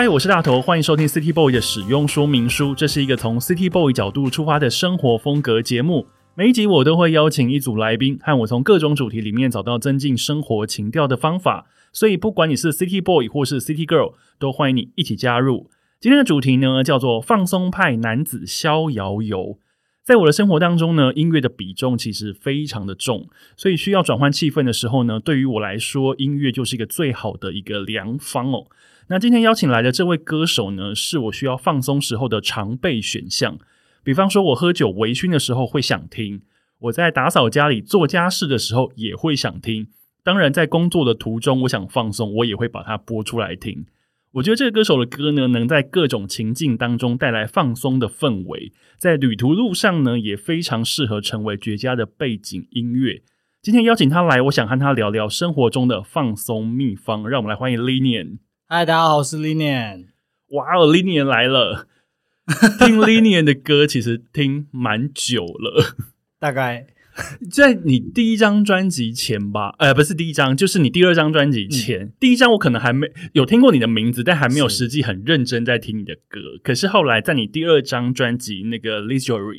嗨，我是大头，欢迎收听 City Boy 的使用说明书。这是一个从 City Boy 角度出发的生活风格节目。每一集我都会邀请一组来宾，和我从各种主题里面找到增进生活情调的方法。所以，不管你是 City Boy 或是 City Girl，都欢迎你一起加入。今天的主题呢，叫做放松派男子逍遥游。在我的生活当中呢，音乐的比重其实非常的重，所以需要转换气氛的时候呢，对于我来说，音乐就是一个最好的一个良方哦。那今天邀请来的这位歌手呢，是我需要放松时候的常备选项。比方说，我喝酒微醺的时候会想听；我在打扫家里做家事的时候也会想听。当然，在工作的途中，我想放松，我也会把它播出来听。我觉得这个歌手的歌呢，能在各种情境当中带来放松的氛围，在旅途路上呢，也非常适合成为绝佳的背景音乐。今天邀请他来，我想和他聊聊生活中的放松秘方。让我们来欢迎 Linian。嗨，大家好，我是 Linian。哇哦，Linian 来了！听 Linian 的歌其实听蛮久了，大概 在你第一张专辑前吧？呃，不是第一张，就是你第二张专辑前。嗯、第一张我可能还没有听过你的名字，但还没有实际很认真在听你的歌。是可是后来在你第二张专辑那个《Leisure》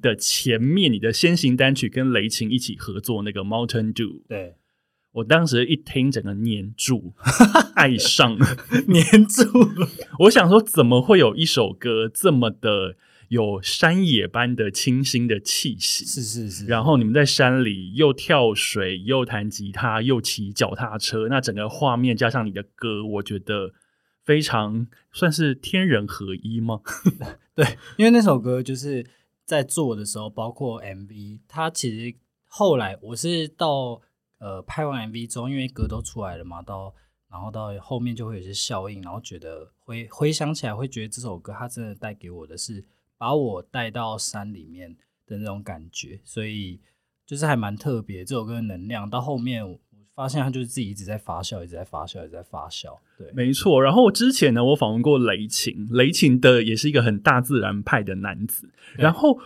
的前面，嗯、你的先行单曲跟雷琴一起合作那个《Mountain Dew》，对。我当时一听，整个黏住，爱上 黏住了。我想说，怎么会有一首歌这么的有山野般的清新的气息？是是是。然后你们在山里又跳水，又弹吉他，又骑脚踏车，那整个画面加上你的歌，我觉得非常算是天人合一吗？对，因为那首歌就是在做的时候，包括 MV，它其实后来我是到。呃，拍完 MV 之后，因为歌都出来了嘛，到然后到后面就会有些效应，然后觉得回回想起来，会觉得这首歌它真的带给我的是把我带到山里面的那种感觉，所以就是还蛮特别。这首歌的能量到后面，我发现它就是自己一直在发酵，一直在发酵，一直在发酵。对，没错。然后之前呢，我访问过雷琴，雷琴的也是一个很大自然派的男子，然后。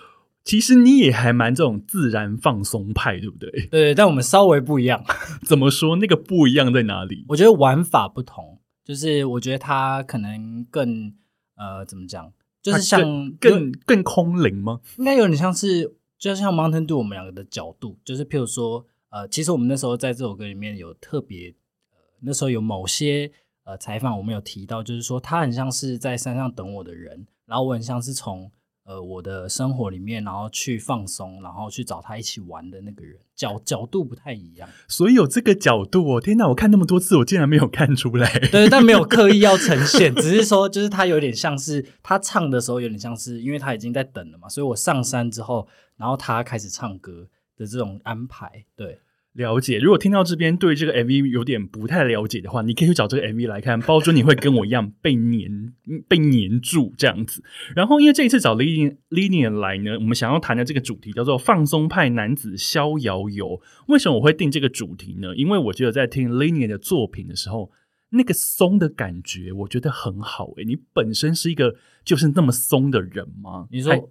其实你也还蛮这种自然放松派，对不对？对，但我们稍微不一样。怎么说？那个不一样在哪里？我觉得玩法不同，就是我觉得他可能更呃，怎么讲？就是像更更，更空灵吗？应该有点像是，就像 Mountain Dew 我们两个的角度，就是譬如说，呃，其实我们那时候在这首歌里面有特别，呃，那时候有某些呃采访，我们有提到，就是说他很像是在山上等我的人，然后我很像是从。呃，我的生活里面，然后去放松，然后去找他一起玩的那个人，角角度不太一样，所以有这个角度哦。天哪，我看那么多次，我竟然没有看出来。对，但没有刻意要呈现，只是说，就是他有点像是他唱的时候，有点像是因为他已经在等了嘛，所以我上山之后，然后他开始唱歌的这种安排，对。了解，如果听到这边对这个 MV 有点不太了解的话，你可以去找这个 MV 来看，包准你会跟我一样被黏被黏住这样子。然后，因为这一次找 Linian Linian 来呢，我们想要谈的这个主题叫做“放松派男子逍遥游”。为什么我会定这个主题呢？因为我觉得在听 Linian 的作品的时候，那个松的感觉，我觉得很好。诶，你本身是一个就是那么松的人吗？你说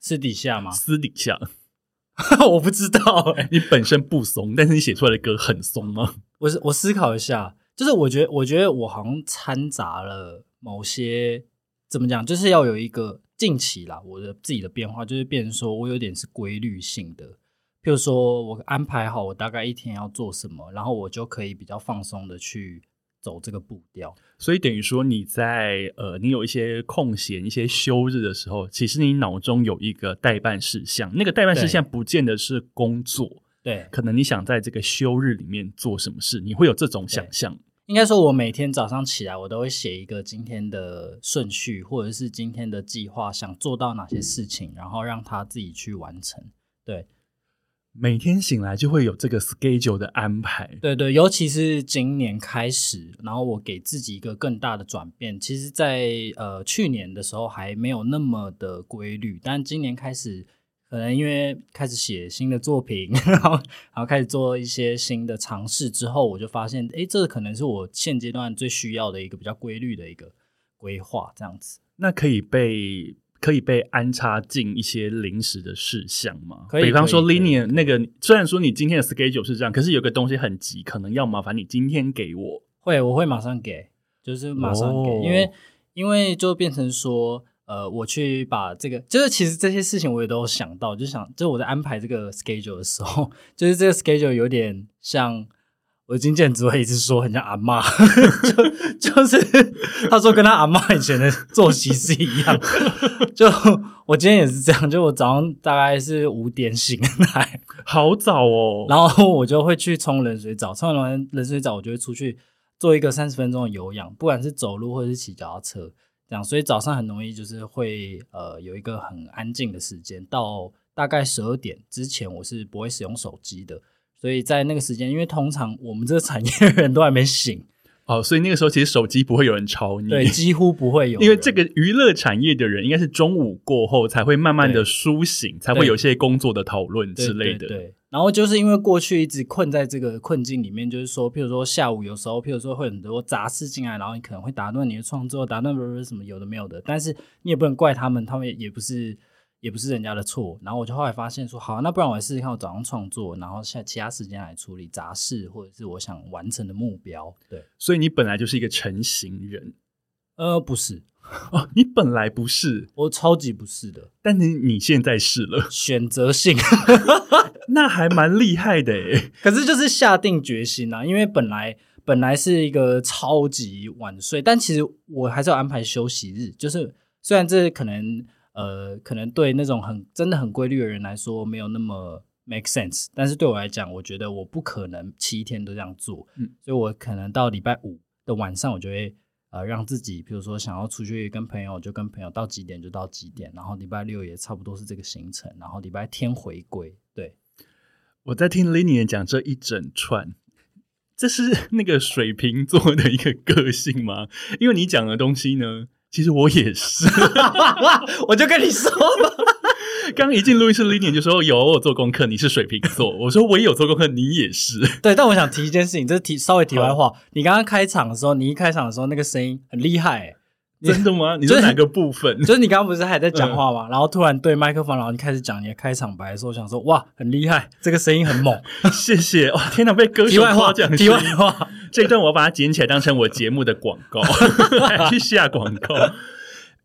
私底下吗？私底下。我不知道你本身不松，但是你写出来的歌很松吗？我是我思考一下，就是我觉得，我觉得我好像掺杂了某些怎么讲，就是要有一个近期啦，我的自己的变化，就是变成说我有点是规律性的，譬如说我安排好我大概一天要做什么，然后我就可以比较放松的去走这个步调。所以等于说你在呃，你有一些空闲、一些休日的时候，其实你脑中有一个待办事项，那个待办事项不见得是工作，对，可能你想在这个休日里面做什么事，你会有这种想象。应该说，我每天早上起来，我都会写一个今天的顺序，或者是今天的计划，想做到哪些事情，然后让他自己去完成。对。每天醒来就会有这个 schedule 的安排，对对，尤其是今年开始，然后我给自己一个更大的转变。其实在，在呃去年的时候还没有那么的规律，但今年开始，可能因为开始写新的作品，然后然后开始做一些新的尝试之后，我就发现，诶，这可能是我现阶段最需要的一个比较规律的一个规划，这样子。那可以被。可以被安插进一些临时的事项吗？可以。比方说，linear 那个，虽然说你今天的 schedule 是这样，可是有个东西很急，可能要麻烦你今天给我。会，我会马上给，就是马上给，哦、因为因为就变成说，呃，我去把这个，就是其实这些事情我也都有想到，就想，就我在安排这个 schedule 的时候，就是这个 schedule 有点像。我经纪人只会一直说很像阿嬷，就就是他说跟他阿嬷以前的作息是一样。就我今天也是这样，就我早上大概是五点醒来，好早哦。然后我就会去冲冷水澡，冲完冷水澡我就会出去做一个三十分钟的有氧，不管是走路或者是骑脚踏车，这样。所以早上很容易就是会呃有一个很安静的时间，到大概十二点之前我是不会使用手机的。所以在那个时间，因为通常我们这个产业的人都还没醒，哦，所以那个时候其实手机不会有人吵你，对，几乎不会有。因为这个娱乐产业的人，应该是中午过后才会慢慢的苏醒，才会有一些工作的讨论之类的。对，对，对，然后就是因为过去一直困在这个困境里面，就是说，譬如说下午有时候，譬如说会很多杂事进来，然后你可能会打断你的创作，打断什么有的没有的，但是你也不能怪他们，他们也不是。也不是人家的错，然后我就后来发现说，好，那不然我来试试看，我早上创作，然后下其他时间来处理杂事或者是我想完成的目标。对，所以你本来就是一个成型人，呃，不是 哦，你本来不是，我超级不是的，但你你现在是了，选择性 那还蛮厉害的诶。可是就是下定决心啊，因为本来本来是一个超级晚睡，但其实我还是要安排休息日，就是虽然这可能。呃，可能对那种很真的很规律的人来说没有那么 make sense，但是对我来讲，我觉得我不可能七天都这样做，嗯，所以我可能到礼拜五的晚上，我就会呃让自己，比如说想要出去跟朋友，就跟朋友到几点就到几点，然后礼拜六也差不多是这个行程，然后礼拜天回归。对，我在听 Linier 讲这一整串，这是那个水瓶座的一个个性吗？因为你讲的东西呢。其实我也是，我就跟你说嘛，刚一进录音室，Linier 就说有我做功课，你是水瓶座。我说我也有做功课，你也是。对，但我想提一件事情，这是提稍微题外话。你刚刚开场的时候，你一开场的时候那个声音很厉害、欸。真的吗？你是哪个部分？就是你刚刚不是还在讲话吗？嗯、然后突然对麦克风，然后你开始讲你的开场白的时候，我想说哇，很厉害，这个声音很猛，谢谢哇！天哪，被歌手夸奖。题外话，这一段我把它剪起来当成我节目的广告，去下广告。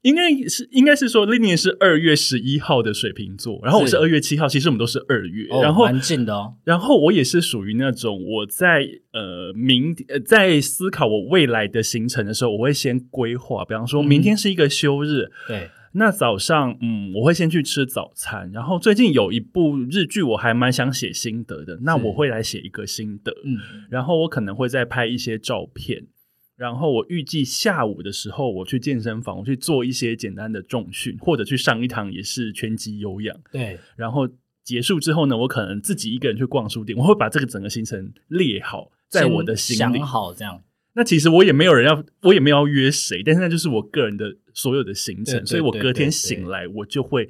应该是应该是说，Linier 是二月十一号的水瓶座，然后我是二月七号，其实我们都是二月，哦、然后蛮近的哦。然后我也是属于那种我在呃明呃在思考我未来的行程的时候，我会先规划，比方说明天是一个休日，嗯、对，那早上嗯我会先去吃早餐，然后最近有一部日剧我还蛮想写心得的，那我会来写一个心得，嗯，然后我可能会再拍一些照片。然后我预计下午的时候，我去健身房，我去做一些简单的重训，或者去上一堂也是拳击有氧。对。然后结束之后呢，我可能自己一个人去逛书店，我会把这个整个行程列好在我的心里。想好这样。那其实我也没有人要，我也没有要约谁，但是那就是我个人的所有的行程，所以我隔天醒来我就会。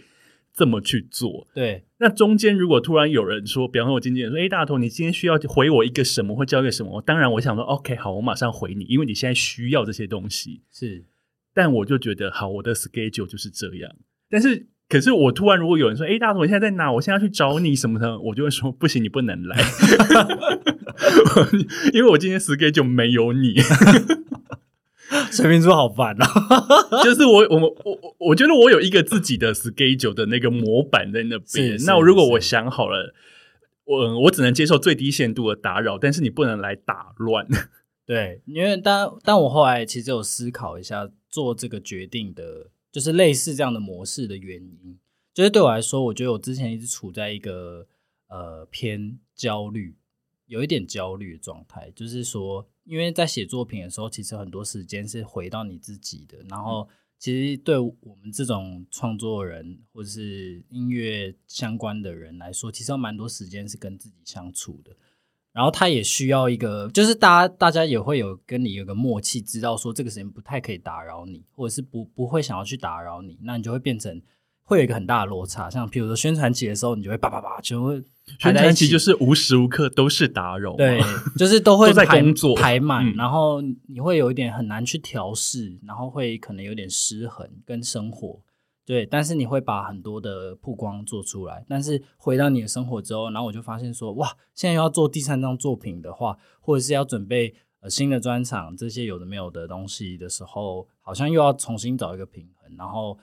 这么去做，对。那中间如果突然有人说，比方说我经纪人说：“哎，大头，你今天需要回我一个什么，或交一个什么？”我当然我想说：“OK，好，我马上回你，因为你现在需要这些东西。”是。但我就觉得，好，我的 schedule 就是这样。但是，可是我突然如果有人说：“哎，大头，你现在在哪？我现在要去找你什么的？”我就会说：“不行，你不能来，因为我今天 schedule 没有你。” 水瓶座好烦啊！就是我我我我我觉得我有一个自己的 schedule 的那个模板在那边。那如果我想好了，我我只能接受最低限度的打扰，但是你不能来打乱。对，因为但但我后来其实有思考一下做这个决定的，就是类似这样的模式的原因，就是对我来说，我觉得我之前一直处在一个呃偏焦虑，有一点焦虑的状态，就是说，因为在写作品的时候，其实很多时间是回到你自己的，然后。其实对我们这种创作人或者是音乐相关的人来说，其实有蛮多时间是跟自己相处的。然后他也需要一个，就是大家大家也会有跟你有个默契，知道说这个时间不太可以打扰你，或者是不不会想要去打扰你，那你就会变成。会有一个很大的落差，像譬如说宣传期的时候，你就会叭叭叭，就会宣传期就是无时无刻都是打扰，对，就是都会 都在工作排满，然后你会有一点很难去调试，然后会可能有点失衡跟生活，对，但是你会把很多的曝光做出来，但是回到你的生活之后，然后我就发现说，哇，现在要做第三张作品的话，或者是要准备呃新的专场这些有的没有的东西的时候，好像又要重新找一个平衡，然后。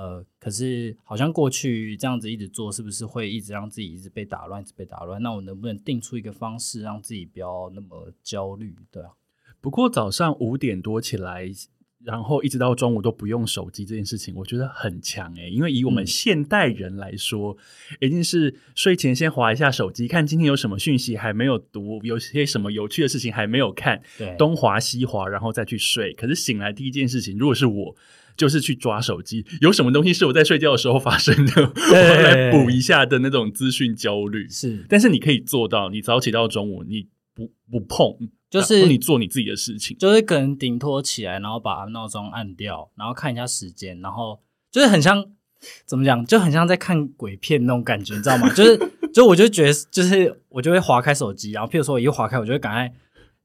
呃，可是好像过去这样子一直做，是不是会一直让自己一直被打乱，一直被打乱？那我能不能定出一个方式，让自己不要那么焦虑？对啊。不过早上五点多起来，然后一直到中午都不用手机这件事情，我觉得很强诶。因为以我们现代人来说，嗯、一定是睡前先划一下手机，看今天有什么讯息还没有读，有些什么有趣的事情还没有看，对，东划西划，然后再去睡。可是醒来第一件事情，如果是我。就是去抓手机，有什么东西是我在睡觉的时候发生的，我来补一下的那种资讯焦虑。是，但是你可以做到，你早起到中午，你不不碰，就是你做你自己的事情，就是可能顶托起来，然后把闹钟按掉，然后看一下时间，然后就是很像怎么讲，就很像在看鬼片那种感觉，你知道吗？就是，就我就觉得，就是我就会划开手机，然后譬如说我一划开，我就会赶快。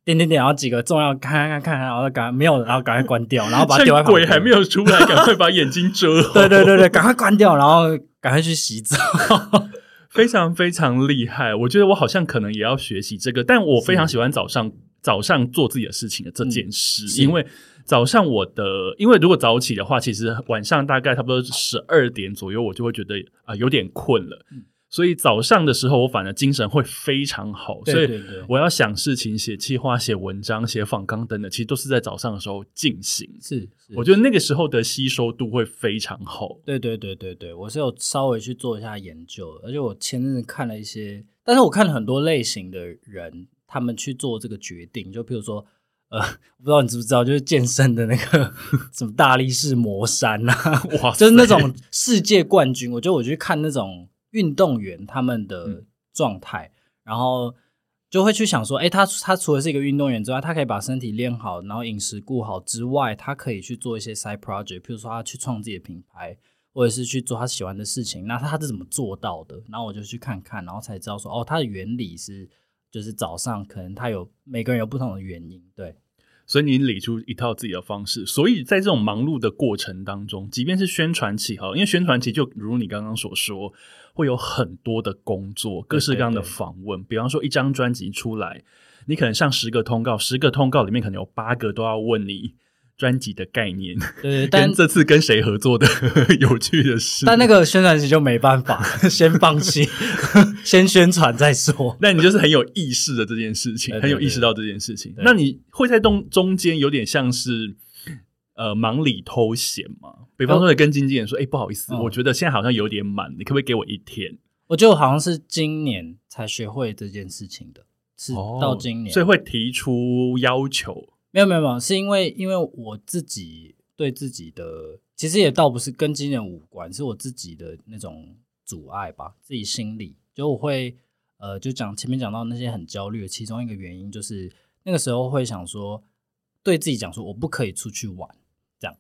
点点点，然后几个重要看看看看，然后赶快没有，然后赶快关掉，然后把它丢在鬼还没有出来，赶快把眼睛遮好。对对对对，赶快关掉，然后赶快去洗澡。非常非常厉害，我觉得我好像可能也要学习这个，但我非常喜欢早上早上做自己的事情的这件事，嗯、因为早上我的，因为如果早起的话，其实晚上大概差不多十二点左右，我就会觉得啊、呃、有点困了。嗯所以早上的时候，我反而精神会非常好。对对对，所以我要想事情、写企划、写文章、写访纲等等，其实都是在早上的时候进行。是，是，我觉得那个时候的吸收度会非常好。对对对对对，我是有稍微去做一下研究，而且我前阵子看了一些，但是我看了很多类型的人，他们去做这个决定，就譬如说，呃，我不知道你知不知道，就是健身的那个 什么大力士魔山啊，哇，就是那种世界冠军。我觉得我去看那种。运动员他们的状态，嗯、然后就会去想说，哎，他他除了是一个运动员之外，他可以把身体练好，然后饮食顾好之外，他可以去做一些 side project，譬如说他去创自己的品牌，或者是去做他喜欢的事情。那他是怎么做到的？然后我就去看看，然后才知道说，哦，他的原理是，就是早上可能他有每个人有不同的原因，对。所以你理出一套自己的方式，所以在这种忙碌的过程当中，即便是宣传期哈，因为宣传期就如你刚刚所说，会有很多的工作，各式各样的访问。对对对，比方说一张专辑出来，你可能上十个通告，十个通告里面可能有八个都要问你。专辑的概念，对，但这次跟谁合作的 有趣的事，但那个宣传期就没办法，先放弃，先宣传再说。那你就是很有意识的这件事情，很有意识到这件事情。那你会在中中间有点像是呃忙里偷闲吗？比方说，你跟经纪人说：“哎、哦欸，不好意思，哦、我觉得现在好像有点满，你可不可以给我一天？”我觉得我好像是今年才学会这件事情的，是到今年，哦、所以会提出要求。没有没有没有，是因为因为我自己对自己的其实也倒不是跟经纪人无关，是我自己的那种阻碍吧，自己心里就我会呃，就讲前面讲到那些很焦虑的其中一个原因，就是那个时候会想说，对自己讲说我不可以出去玩，这样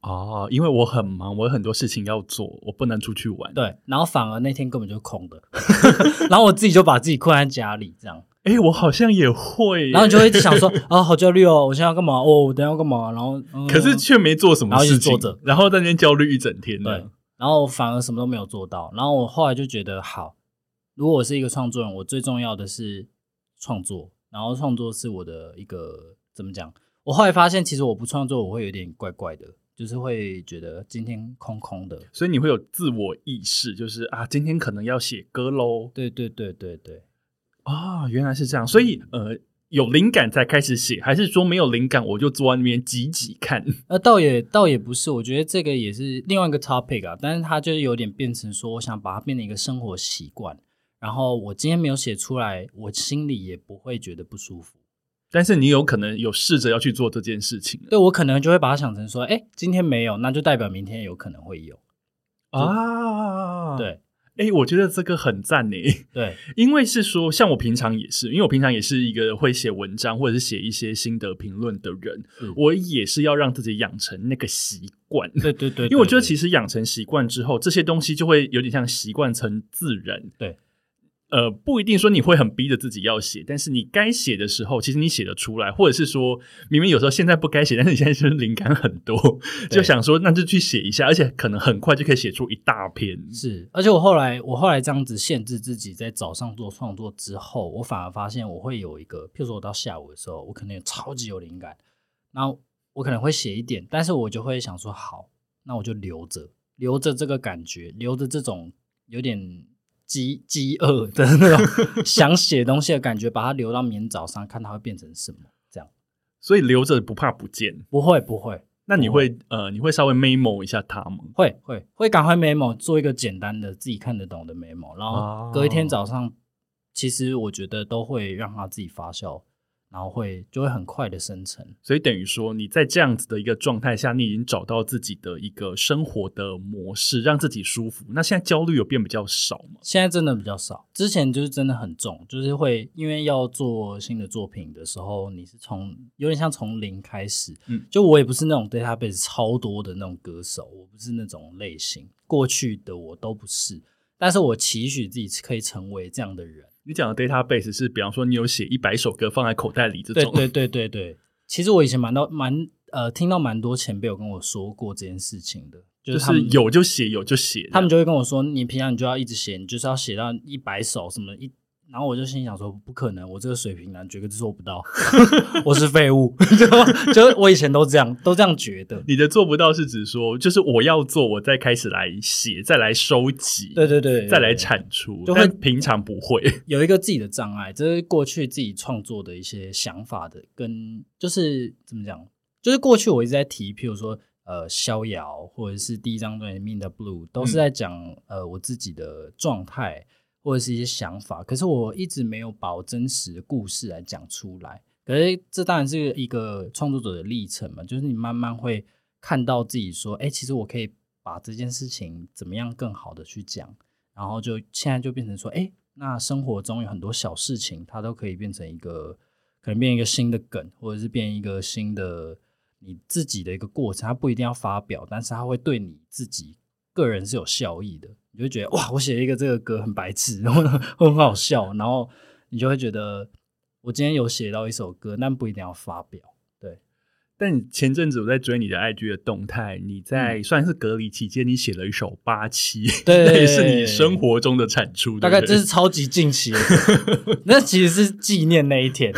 哦，因为我很忙，我有很多事情要做，我不能出去玩。对，然后反而那天根本就空的，然后我自己就把自己困在家里，这样。哎、欸，我好像也会，然后你就会一直想说 啊，好焦虑哦，我现在要干嘛？哦，我等下要干嘛？然后，嗯、可是却没做什么事情，然后，坐着然后在那边焦虑一整天。对，然后反而什么都没有做到。然后我后来就觉得，好，如果我是一个创作人，我最重要的是创作，然后创作是我的一个怎么讲？我后来发现，其实我不创作，我会有点怪怪的，就是会觉得今天空空的。所以你会有自我意识，就是啊，今天可能要写歌喽。对对对对对。啊、哦，原来是这样，所以呃，有灵感才开始写，还是说没有灵感我就坐在那边挤挤看？呃，倒也倒也不是，我觉得这个也是另外一个 topic 啊，但是它就是有点变成说，我想把它变成一个生活习惯，然后我今天没有写出来，我心里也不会觉得不舒服。但是你有可能有试着要去做这件事情，对，我可能就会把它想成说，哎，今天没有，那就代表明天有可能会有啊，对。哎，我觉得这个很赞呢。对，因为是说，像我平常也是，因为我平常也是一个会写文章或者是写一些心得评论的人，嗯、我也是要让自己养成那个习惯。对对对，对，对，因为我觉得其实养成习惯之后，这些东西就会有点像习惯成自然。对。呃，不一定说你会很逼着自己要写，但是你该写的时候，其实你写得出来，或者是说，明明有时候现在不该写，但是你现在就是灵感很多，就想说那就去写一下，而且可能很快就可以写出一大篇。是，而且我后来我后来这样子限制自己在早上做创作之后，我反而发现我会有一个，譬如说我到下午的时候，我可能有超级有灵感，然后我可能会写一点，但是我就会想说好，那我就留着，留着这个感觉，留着这种有点。饥饥饿 的那种想写东西的感觉，把它留到明天早上，看它会变成什么这样。所以留着不怕不见，不会不会。那你会呃，你会稍微 memo 一下它吗？会会会，赶快 memo 做一个简单的自己看得懂的 memo，然后隔一天早上，其实我觉得都会让它自己发酵。然后会就会很快的生成，所以等于说你在这样子的一个状态下，你已经找到自己的一个生活的模式，让自己舒服。那现在焦虑有变比较少吗？现在真的比较少，之前就是真的很重，就是会因为要做新的作品的时候，你是从有点像从零开始。嗯，就我也不是那种 database 超多的那种歌手，我不是那种类型，过去的我都不是，但是我期许自己可以成为这样的人。你讲的 database 是，比方说你有写一百首歌放在口袋里这种。对对对对对，其实我以前蛮多蛮呃听到蛮多前辈有跟我说过这件事情的，就是他们有就写，有就写，他们就会跟我说，你平常你就要一直写，你就是要写到一百首什么一。然后我就心想说，不可能，我这个水平男绝对做不到，我是废物。就就我以前都这样，都这样觉得。你的做不到是指说，就是我要做，我再开始来写，再来收集，对对对，再来产出，就会平常不会有一个自己的障碍，这是过去自己创作的一些想法的，跟就是怎么讲，就是过去我一直在提，譬如说呃，逍遥，或者是第一张专辑《Mean the Blue》，都是在讲、嗯、呃我自己的状态。或者是一些想法，可是我一直没有把我真实的故事来讲出来。可是这当然是一个创作者的历程嘛，就是你慢慢会看到自己说，哎，其实我可以把这件事情怎么样更好的去讲，然后就现在就变成说，哎，那生活中有很多小事情，它都可以变成一个，可能变一个新的梗，或者是变一个新的你自己的一个过程，它不一定要发表，但是它会对你自己个人是有效益的。你就觉得哇，我写了一个这个歌很白痴，然后很好笑，然后你就会觉得我今天有写到一首歌，但不一定要发表。对，但前阵子我在追你的 IG 的动态，你在算是隔离期间，你写了一首八七，对，那也是你生活中的产出，大概这是超级近期的，那其实是纪念那一天，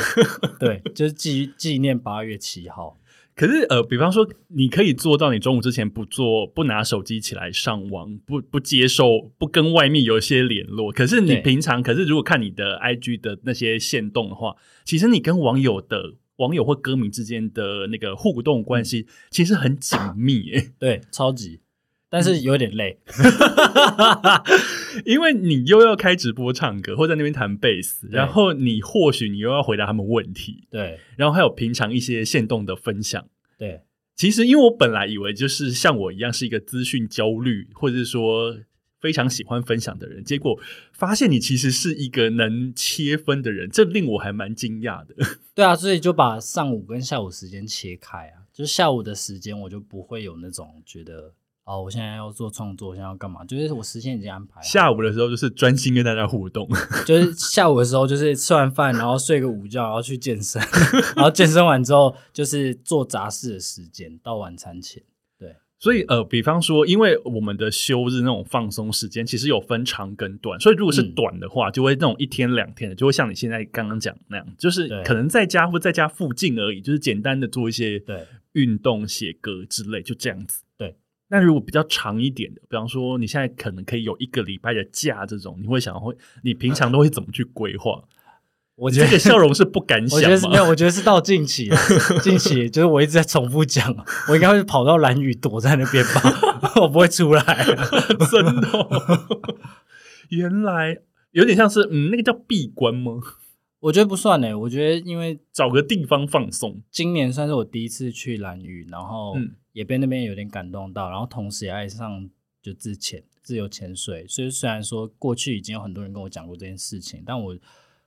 对，就是纪纪念八月七号。可是，呃，比方说，你可以做到你中午之前不做、不拿手机起来上网、不不接受、不跟外面有一些联络。可是你平常，可是如果看你的 IG 的那些线动的话，其实你跟网友的网友或歌迷之间的那个互动关系，其实很紧密，诶，对，超级。但是有点累，因为你又要开直播唱歌，或在那边弹贝斯，然后你或许你又要回答他们问题，对，然后还有平常一些限动的分享，对。其实因为我本来以为就是像我一样是一个资讯焦虑，或者是说非常喜欢分享的人，结果发现你其实是一个能切分的人，这令我还蛮惊讶的。对啊，所以就把上午跟下午时间切开啊，就是下午的时间我就不会有那种觉得。哦，我现在要做创作，现在要干嘛？就是我时间已经安排。下午的时候就是专心跟大家互动，就是下午的时候就是吃完饭，然后睡个午觉，然后去健身，然后健身完之后就是做杂事的时间，到晚餐前。对，所以呃，比方说，因为我们的休日那种放松时间，其实有分长跟短，所以如果是短的话，嗯、就会那种一天两天的，就会像你现在刚刚讲那样，就是可能在家或在家附近而已，就是简单的做一些对运动、写歌之类，就这样子。那如果比较长一点的，比方说你现在可能可以有一个礼拜的假，这种你会想会，你平常都会怎么去规划？我觉得这个笑容是不敢想，我觉得是没有，我觉得是到近期，近期就是我一直在重复讲，我应该会跑到蓝屿躲在那边吧，我不会出来，真的、哦。原来有点像是嗯，那个叫闭关吗？我觉得不算诶，我觉得因为找个地方放松。今年算是我第一次去蓝屿，然后也被那边有点感动到，然后同时也爱上就自潜、自由潜水。所以虽然说过去已经有很多人跟我讲过这件事情，但我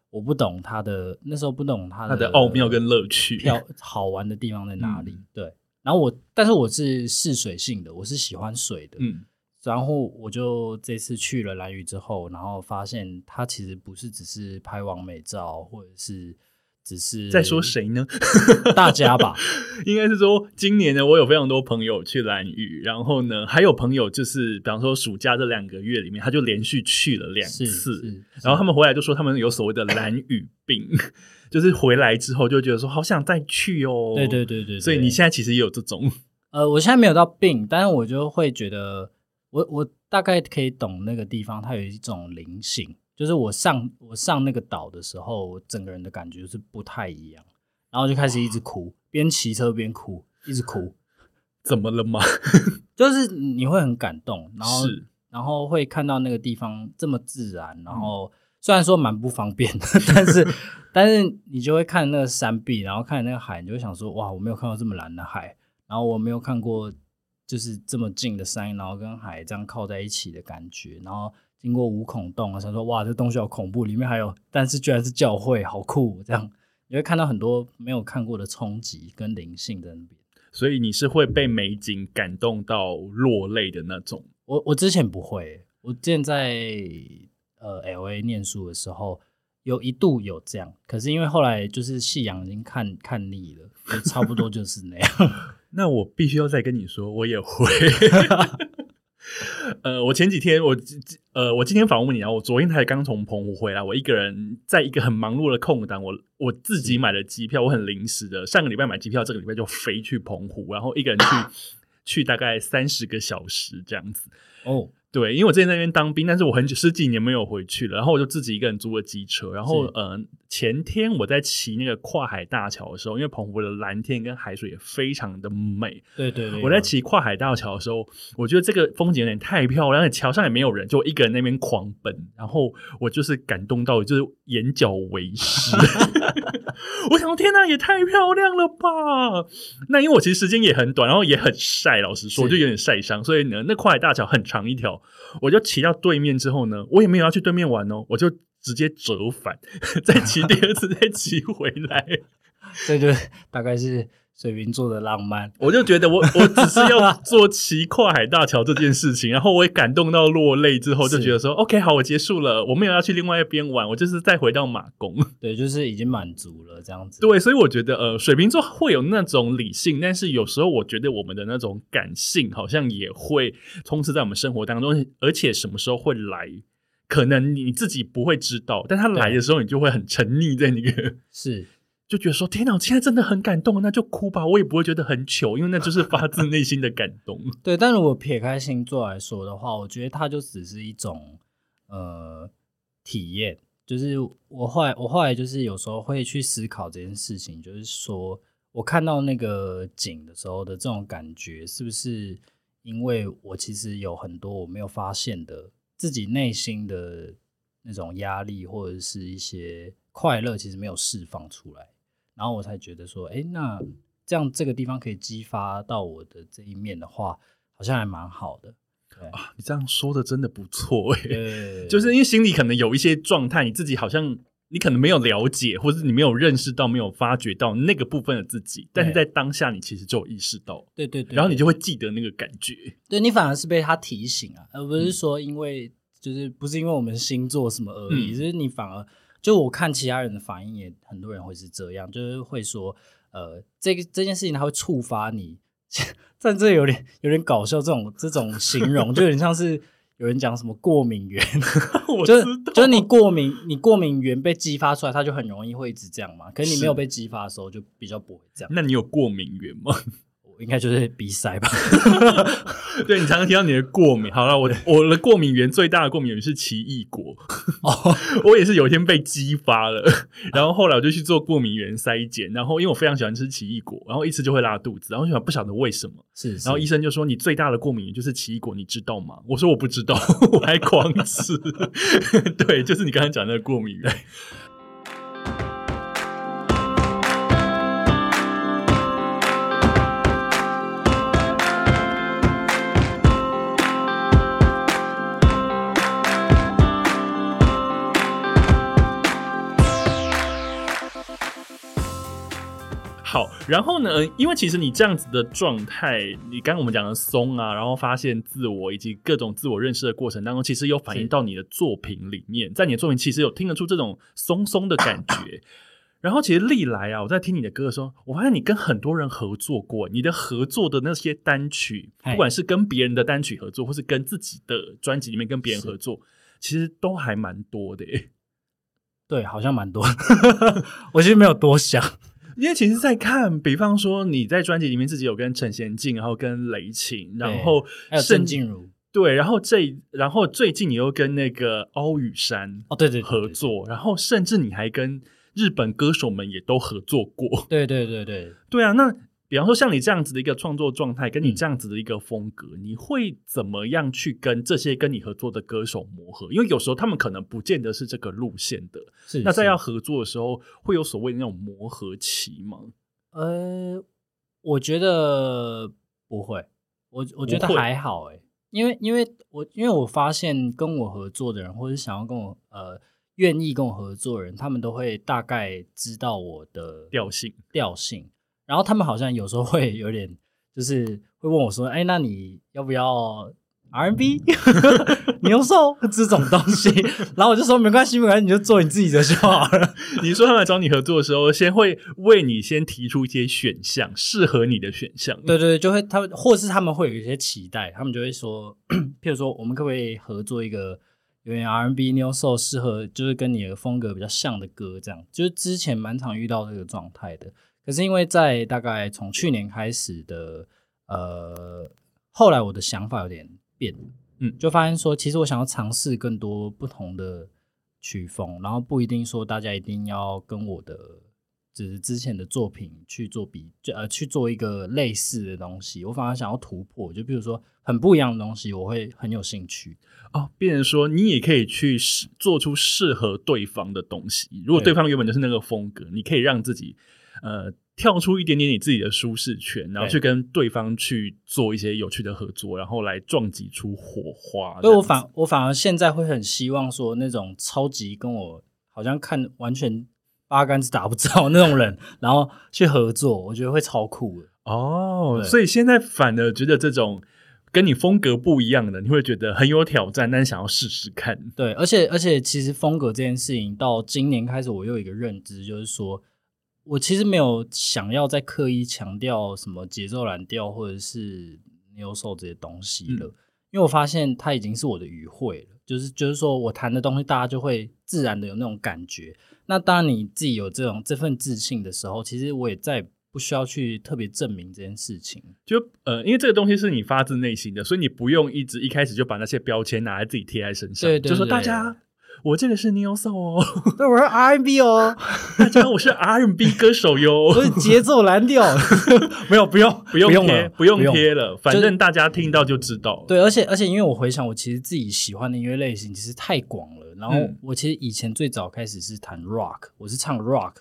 我不懂他的那时候不懂他的奥妙跟乐趣，漂好玩的地方在哪里？嗯、对，然后我但是我是试水性的，我是喜欢水的，嗯。然后我就这次去了蓝屿之后，然后发现它其实不是只是拍完美照，或者是只是在说谁呢？大家吧，应该是说今年呢，我有非常多朋友去兰屿，然后呢，还有朋友就是，比方说暑假这两个月里面，他就连续去了两次，然后他们回来就说他们有所谓的兰屿病，就是回来之后就觉得说好想再去哦。对对对对，所以你现在其实也有这种，呃，我现在没有到病，但是我就会觉得。我我大概可以懂那个地方，它有一种灵性，就是我上我上那个岛的时候，我整个人的感觉是不太一样，然后就开始一直哭，边骑车边哭，一直哭，怎么了吗？就是你会很感动，然后是然后会看到那个地方这么自然，然后虽然说蛮不方便的，但是 但是你就会看那个山壁，然后看那个海，你就会想说哇，我没有看到这么蓝的海，然后我没有看过。就是这么近的山，然后跟海这样靠在一起的感觉，然后经过五孔洞啊，想说哇，这东西好恐怖，里面还有，但是居然是教会，好酷！这样你会看到很多没有看过的冲击跟灵性在那边，所以你是会被美景感动到落泪的那种。我我之前不会，我之前在呃 LA 念书的时候，有一度有这样，可是因为后来就是夕阳已经看看腻了，就差不多就是那样。那我必须要再跟你说，我也会。呃，我前几天我呃，我今天访问你啊，我昨天才刚从澎湖回来，我一个人在一个很忙碌的空档，我我自己买了机票，我很临时的，上个礼拜买机票，这个礼拜就飞去澎湖，然后一个人去 去大概三十个小时这样子哦。对，因为我之前在那边当兵，但是我很久十几年没有回去了，然后我就自己一个人租了机车，然后呃，前天我在骑那个跨海大桥的时候，因为澎湖的蓝天跟海水也非常的美，对对对，我在骑跨海大桥的时候，我觉得这个风景有点太漂亮，而且桥上也没有人，就我一个人那边狂奔，然后我就是感动到就是眼角为 湿，我想说天哪，也太漂亮了吧！那因为我其实时间也很短，然后也很晒，老实说，我就有点晒伤，所以呢，那跨海大桥很长一条。我就骑到对面之后呢，我也没有要去对面玩哦，我就直接折返，再骑第二次，再骑回来。这就大概是水瓶座的浪漫。我就觉得我我只是要做骑跨海大桥这件事情，然后我也感动到落泪，之后就觉得说，OK，好，我结束了，我没有要去另外一边玩，我就是再回到马宫。对，就是已经满足了这样子。对，所以我觉得呃，水瓶座会有那种理性，但是有时候我觉得我们的那种感性好像也会充斥在我们生活当中，而且什么时候会来，可能你自己不会知道，但他来的时候，你就会很沉溺在那个是。就觉得说天哪，我现在真的很感动，那就哭吧，我也不会觉得很糗，因为那就是发自内心的感动。对，但如果撇开星座来说的话，我觉得它就只是一种呃体验。就是我后来，我后来就是有时候会去思考这件事情，就是说我看到那个景的时候的这种感觉，是不是因为我其实有很多我没有发现的自己内心的那种压力，或者是一些快乐，其实没有释放出来。然后我才觉得说，哎，那这样这个地方可以激发到我的这一面的话，好像还蛮好的。对啊，你这样说的真的不错哎，就是因为心里可能有一些状态，你自己好像你可能没有了解，或者你没有认识到、没有发觉到那个部分的自己，但是在当下你其实就有意识到，对对对，然后你就会记得那个感觉。对，你反而是被他提醒啊，而不是说因为、嗯、就是不是因为我们星座什么而已，嗯、就是你反而。就我看其他人的反应，也很多人会是这样，就是会说，呃，这个这件事情它会触发你，但这有点有点搞笑，这种这种形容就有点像是有人讲什么过敏源，就是就是你过敏，你过敏源被激发出来，它就很容易会一直这样嘛。可是你没有被激发的时候，就比较不会这样。那你有过敏源吗？应该就是鼻塞吧。对，你常常提到你的过敏。好了，我我的过敏源最大的过敏源是奇异果。哦，我也是有一天被激发了，然后后来我就去做过敏源筛检，然后因为我非常喜欢吃奇异果，然后一吃就会拉肚子，然后就不晓得为什么。是，是，然后医生就说，你最大的过敏源就是奇异果，你知道吗？我说我不知道，我还狂吃。对，就是你刚才讲的那个过敏源。好，然后呢？因为其实你这样子的状态，你刚刚我们讲的松啊，然后发现自我以及各种自我认识的过程当中，其实有反映到你的作品里面，在你的作品其实有听得出这种松松的感觉。然后其实历来啊，我在听你的歌的时候，我发现你跟很多人合作过，你的合作的那些单曲，不管是跟别人的单曲合作，或是跟自己的专辑里面跟别人合作，其实都还蛮多的耶。对，好像蛮多。我其实没有多想。因为其实，在看，比方说你在专辑里面自己有跟陈贤静，然后跟雷晴，然后还有郑静茹，对，然后这，然后最近你又跟那个欧雨山哦，对对合作，然后甚至你还跟日本歌手们也都合作过，对对对对，对啊，那。比方说，像你这样子的一个创作状态，跟你这样子的一个风格，嗯，你会怎么样去跟这些跟你合作的歌手磨合？因为有时候他们可能不见得是这个路线的。那在要合作的时候，会有所谓的那种磨合期吗？呃，我觉得不会，我我觉得还好诶，因为因为我因为我发现跟我合作的人，或者想要跟我呃愿意跟我合作的人，他们都会大概知道我的调性调性。然后他们好像有时候会有点，就是会问我说：“哎，那你要不要 R&B 牛兽这种东西？”然后我就说：“没关系，没关系，你就做你自己的就好了。”你说他们来找你合作的时候，先会为你先提出一些选项，适合你的选项。对对对，就会他们，或是他们会有一些期待，他们就会说，譬如说，我们可不可以合作一个有点 R&B 牛兽适合，就是跟你的风格比较像的歌？这样，就是之前蛮常遇到这个状态的。可是因为在大概从去年开始的，呃，后来我的想法有点变，嗯，就发现说，其实我想要尝试更多不同的曲风，然后不一定说大家一定要跟我的只是之前的作品去做比，就呃去做一个类似的东西，我反而想要突破，就比如说很不一样的东西，我会很有兴趣哦。变成说你也可以去做出适合对方的东西，如果对方原本就是那个风格，你可以让自己。呃，跳出一点点你自己的舒适圈，然后去跟对方去做一些有趣的合作，然后来撞击出火花。所以我反我反而现在会很希望说，那种超级跟我好像看完全八竿子打不着那种人，然后去合作，我觉得会超酷的哦。所以现在反而觉得这种跟你风格不一样的，你会觉得很有挑战，但想要试试看。对，而且而且其实风格这件事情到今年开始，我又有一个认知，就是说。我其实没有想要再刻意强调什么节奏蓝调或者是 neo soul 这些东西了，嗯，因为我发现它已经是我的语汇了，就是就是说我弹的东西，大家就会自然的有那种感觉。那当你自己有这种这份自信的时候，其实我也再不需要去特别证明这件事情。就呃，因为这个东西是你发自内心的，所以你不用一直一开始就把那些标签拿来自己贴在身上，对对对，就说大家。我这个是 neo soul 哦，对，我是 R&B 哦，大家，我是 R&B 歌手哟，我是节奏蓝调，没有，不用，不用贴，不用贴了，反正大家听到就知道。对，而且而且，因为我回想，我其实自己喜欢的音乐类型其实太广了。然后我其实以前最早开始是弹 rock，我是唱 rock，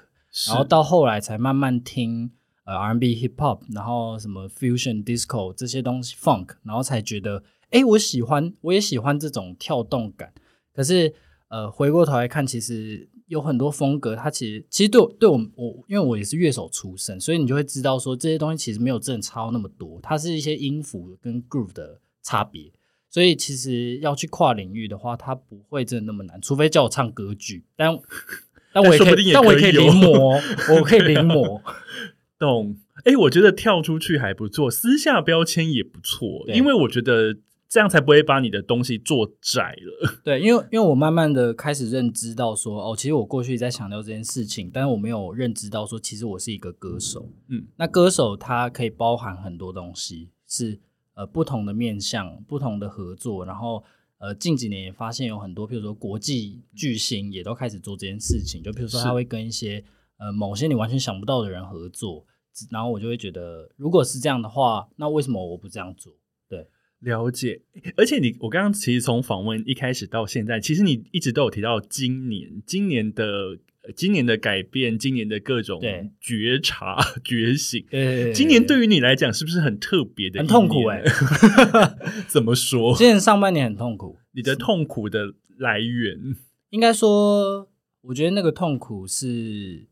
然后到后来才慢慢听呃 R&B hip hop，然后什么 fusion disco 这些东西 funk，然后才觉得，哎，我喜欢，我也喜欢这种跳动感，可是。呃，回过头来看，其实有很多风格，它其实其实对我对我我，因为我也是乐手出身，所以你就会知道说这些东西其实没有真的差那么多，它是一些音符跟 groove 的差别。所以其实要去跨领域的话，它不会真的那么难，除非叫我唱歌剧，但 但我也可以，但我也可以临摹，我可以临摹。懂？哎，我觉得跳出去还不错，私下标签也不错，因为我觉得。这样才不会把你的东西做窄了。对，因为因为我慢慢的开始认知到说，哦，其实我过去在强调这件事情，但是我没有认知到说，其实我是一个歌手。嗯，那歌手他可以包含很多东西，是呃不同的面向、不同的合作。然后呃近几年也发现有很多，譬如说国际巨星也都开始做这件事情，就譬如说他会跟一些呃某些你完全想不到的人合作，然后我就会觉得，如果是这样的话，那为什么我不这样做？了解，而且你我刚刚其实从访问一开始到现在，其实你一直都有提到今年、今年的、今年的改变、今年的各种觉察、觉醒。对，今年对于你来讲是不是很特别的？很痛苦哎、欸，怎么说？今年上半年很痛苦。你的痛苦的来源，应该说，我觉得那个痛苦是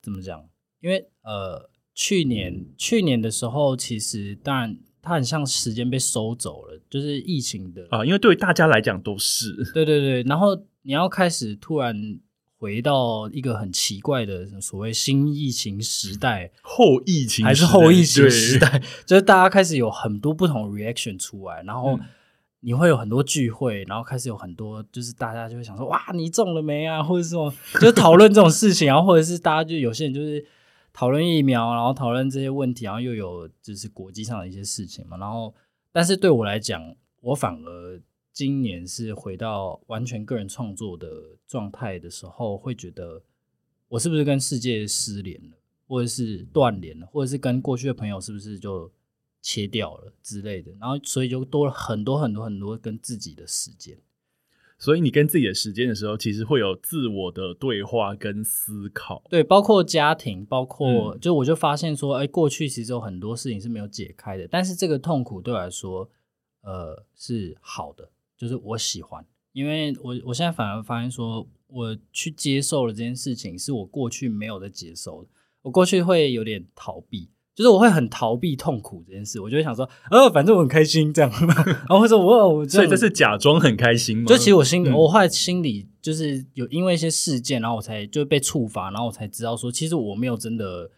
怎么讲？因为呃，去年去年的时候，其实当然。它很像时间被收走了，就是疫情的啊，因为对于大家来讲都是。对对对，然后你要开始突然回到一个很奇怪的所谓新疫情时代，后疫情还是后疫情时代，就是大家开始有很多不同的 reaction 出来，然后你会有很多聚会，然后开始有很多就是大家就会想说哇，你中了没啊，或者说就讨论这种事情，然后或者是大家就有些人就是。讨论疫苗，然后讨论这些问题，然后又有就是国际上的一些事情嘛。然后，但是对我来讲，我反而今年是回到完全个人创作的状态的时候，会觉得我是不是跟世界失联了，或者是断联了，或者是跟过去的朋友是不是就切掉了之类的。然后，所以就多了很多很多很多跟自己的时间。所以你跟自己的时间的时候，其实会有自我的对话跟思考。对，包括家庭，包括、嗯、就我就发现说，哎，过去其实有很多事情是没有解开的。但是这个痛苦对我来说，呃，是好的，就是我喜欢，因为我我现在反而发现说，我去接受了这件事情，是我过去没有的接受的。我过去会有点逃避。就是我会很逃避痛苦这件事，我就会想说，呃，反正我很开心这样，然后或者我我所以这是假装很开心吗？就其实我心里，我后来心里就是有因为一些事件，然后我才就被触发，然后我才知道说，其实我没有真的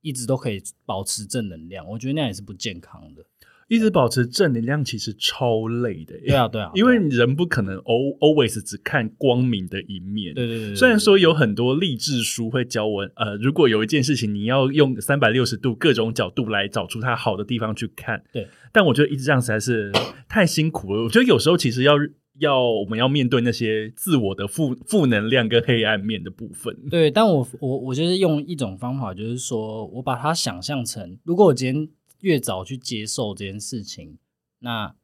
一直都可以保持正能量，我觉得那样也是不健康的。一直保持正能量其实超累的，对啊，对啊，因为人不可能 always 只看光明的一面。对对对，对。虽然说有很多励志书会教我，呃，如果有一件事情你要用三百六十度各种角度来找出它好的地方去看，对。但我觉得一直这样实在是 太辛苦了。我觉得有时候其实要要我们要面对那些自我的负负能量跟黑暗面的部分。对，但我我我就是用一种方法，就是说我把它想象成，如果我今天。越早去接受这件事情，那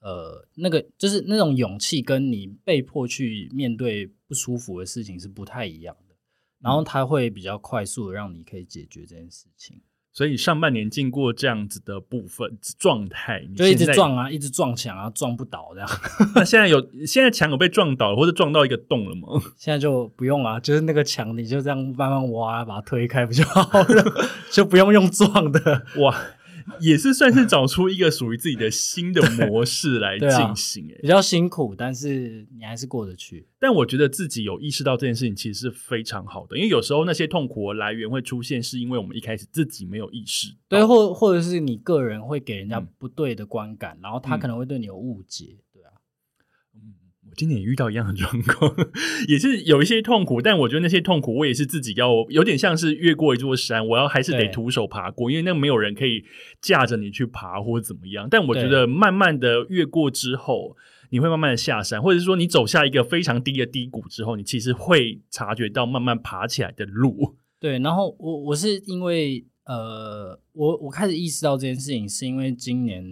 呃，那个就是那种勇气，跟你被迫去面对不舒服的事情是不太一样的。然后它会比较快速的让你可以解决这件事情。所以上半年经过这样子的部分状态，就一直撞啊，一直撞墙啊，撞不倒这样。那现在有现在墙有被撞倒或者撞到一个洞了吗？现在就不用了，就是那个墙你就这样慢慢挖，把它推开不就好了？就不用用撞的哇。也是算是找出一个属于自己的新的模式来进行，欸，比较辛苦，但是你还是过得去。但我觉得自己有意识到这件事情，其实是非常好的，因为有时候那些痛苦的来源会出现，是因为我们一开始自己没有意识。对，或或者是你个人会给人家不对的观感，嗯，然后他可能会对你有误解。今年也遇到一样的状况，也是有一些痛苦，但我觉得那些痛苦，我也是自己要有点像是越过一座山，我要还是得徒手爬过，因为那没有人可以架着你去爬或者怎么样。但我觉得慢慢的越过之后，你会慢慢的下山，或者是说你走下一个非常低的低谷之后，你其实会察觉到慢慢爬起来的路。对，然后我我是因为呃，我我开始意识到这件事情，是因为今年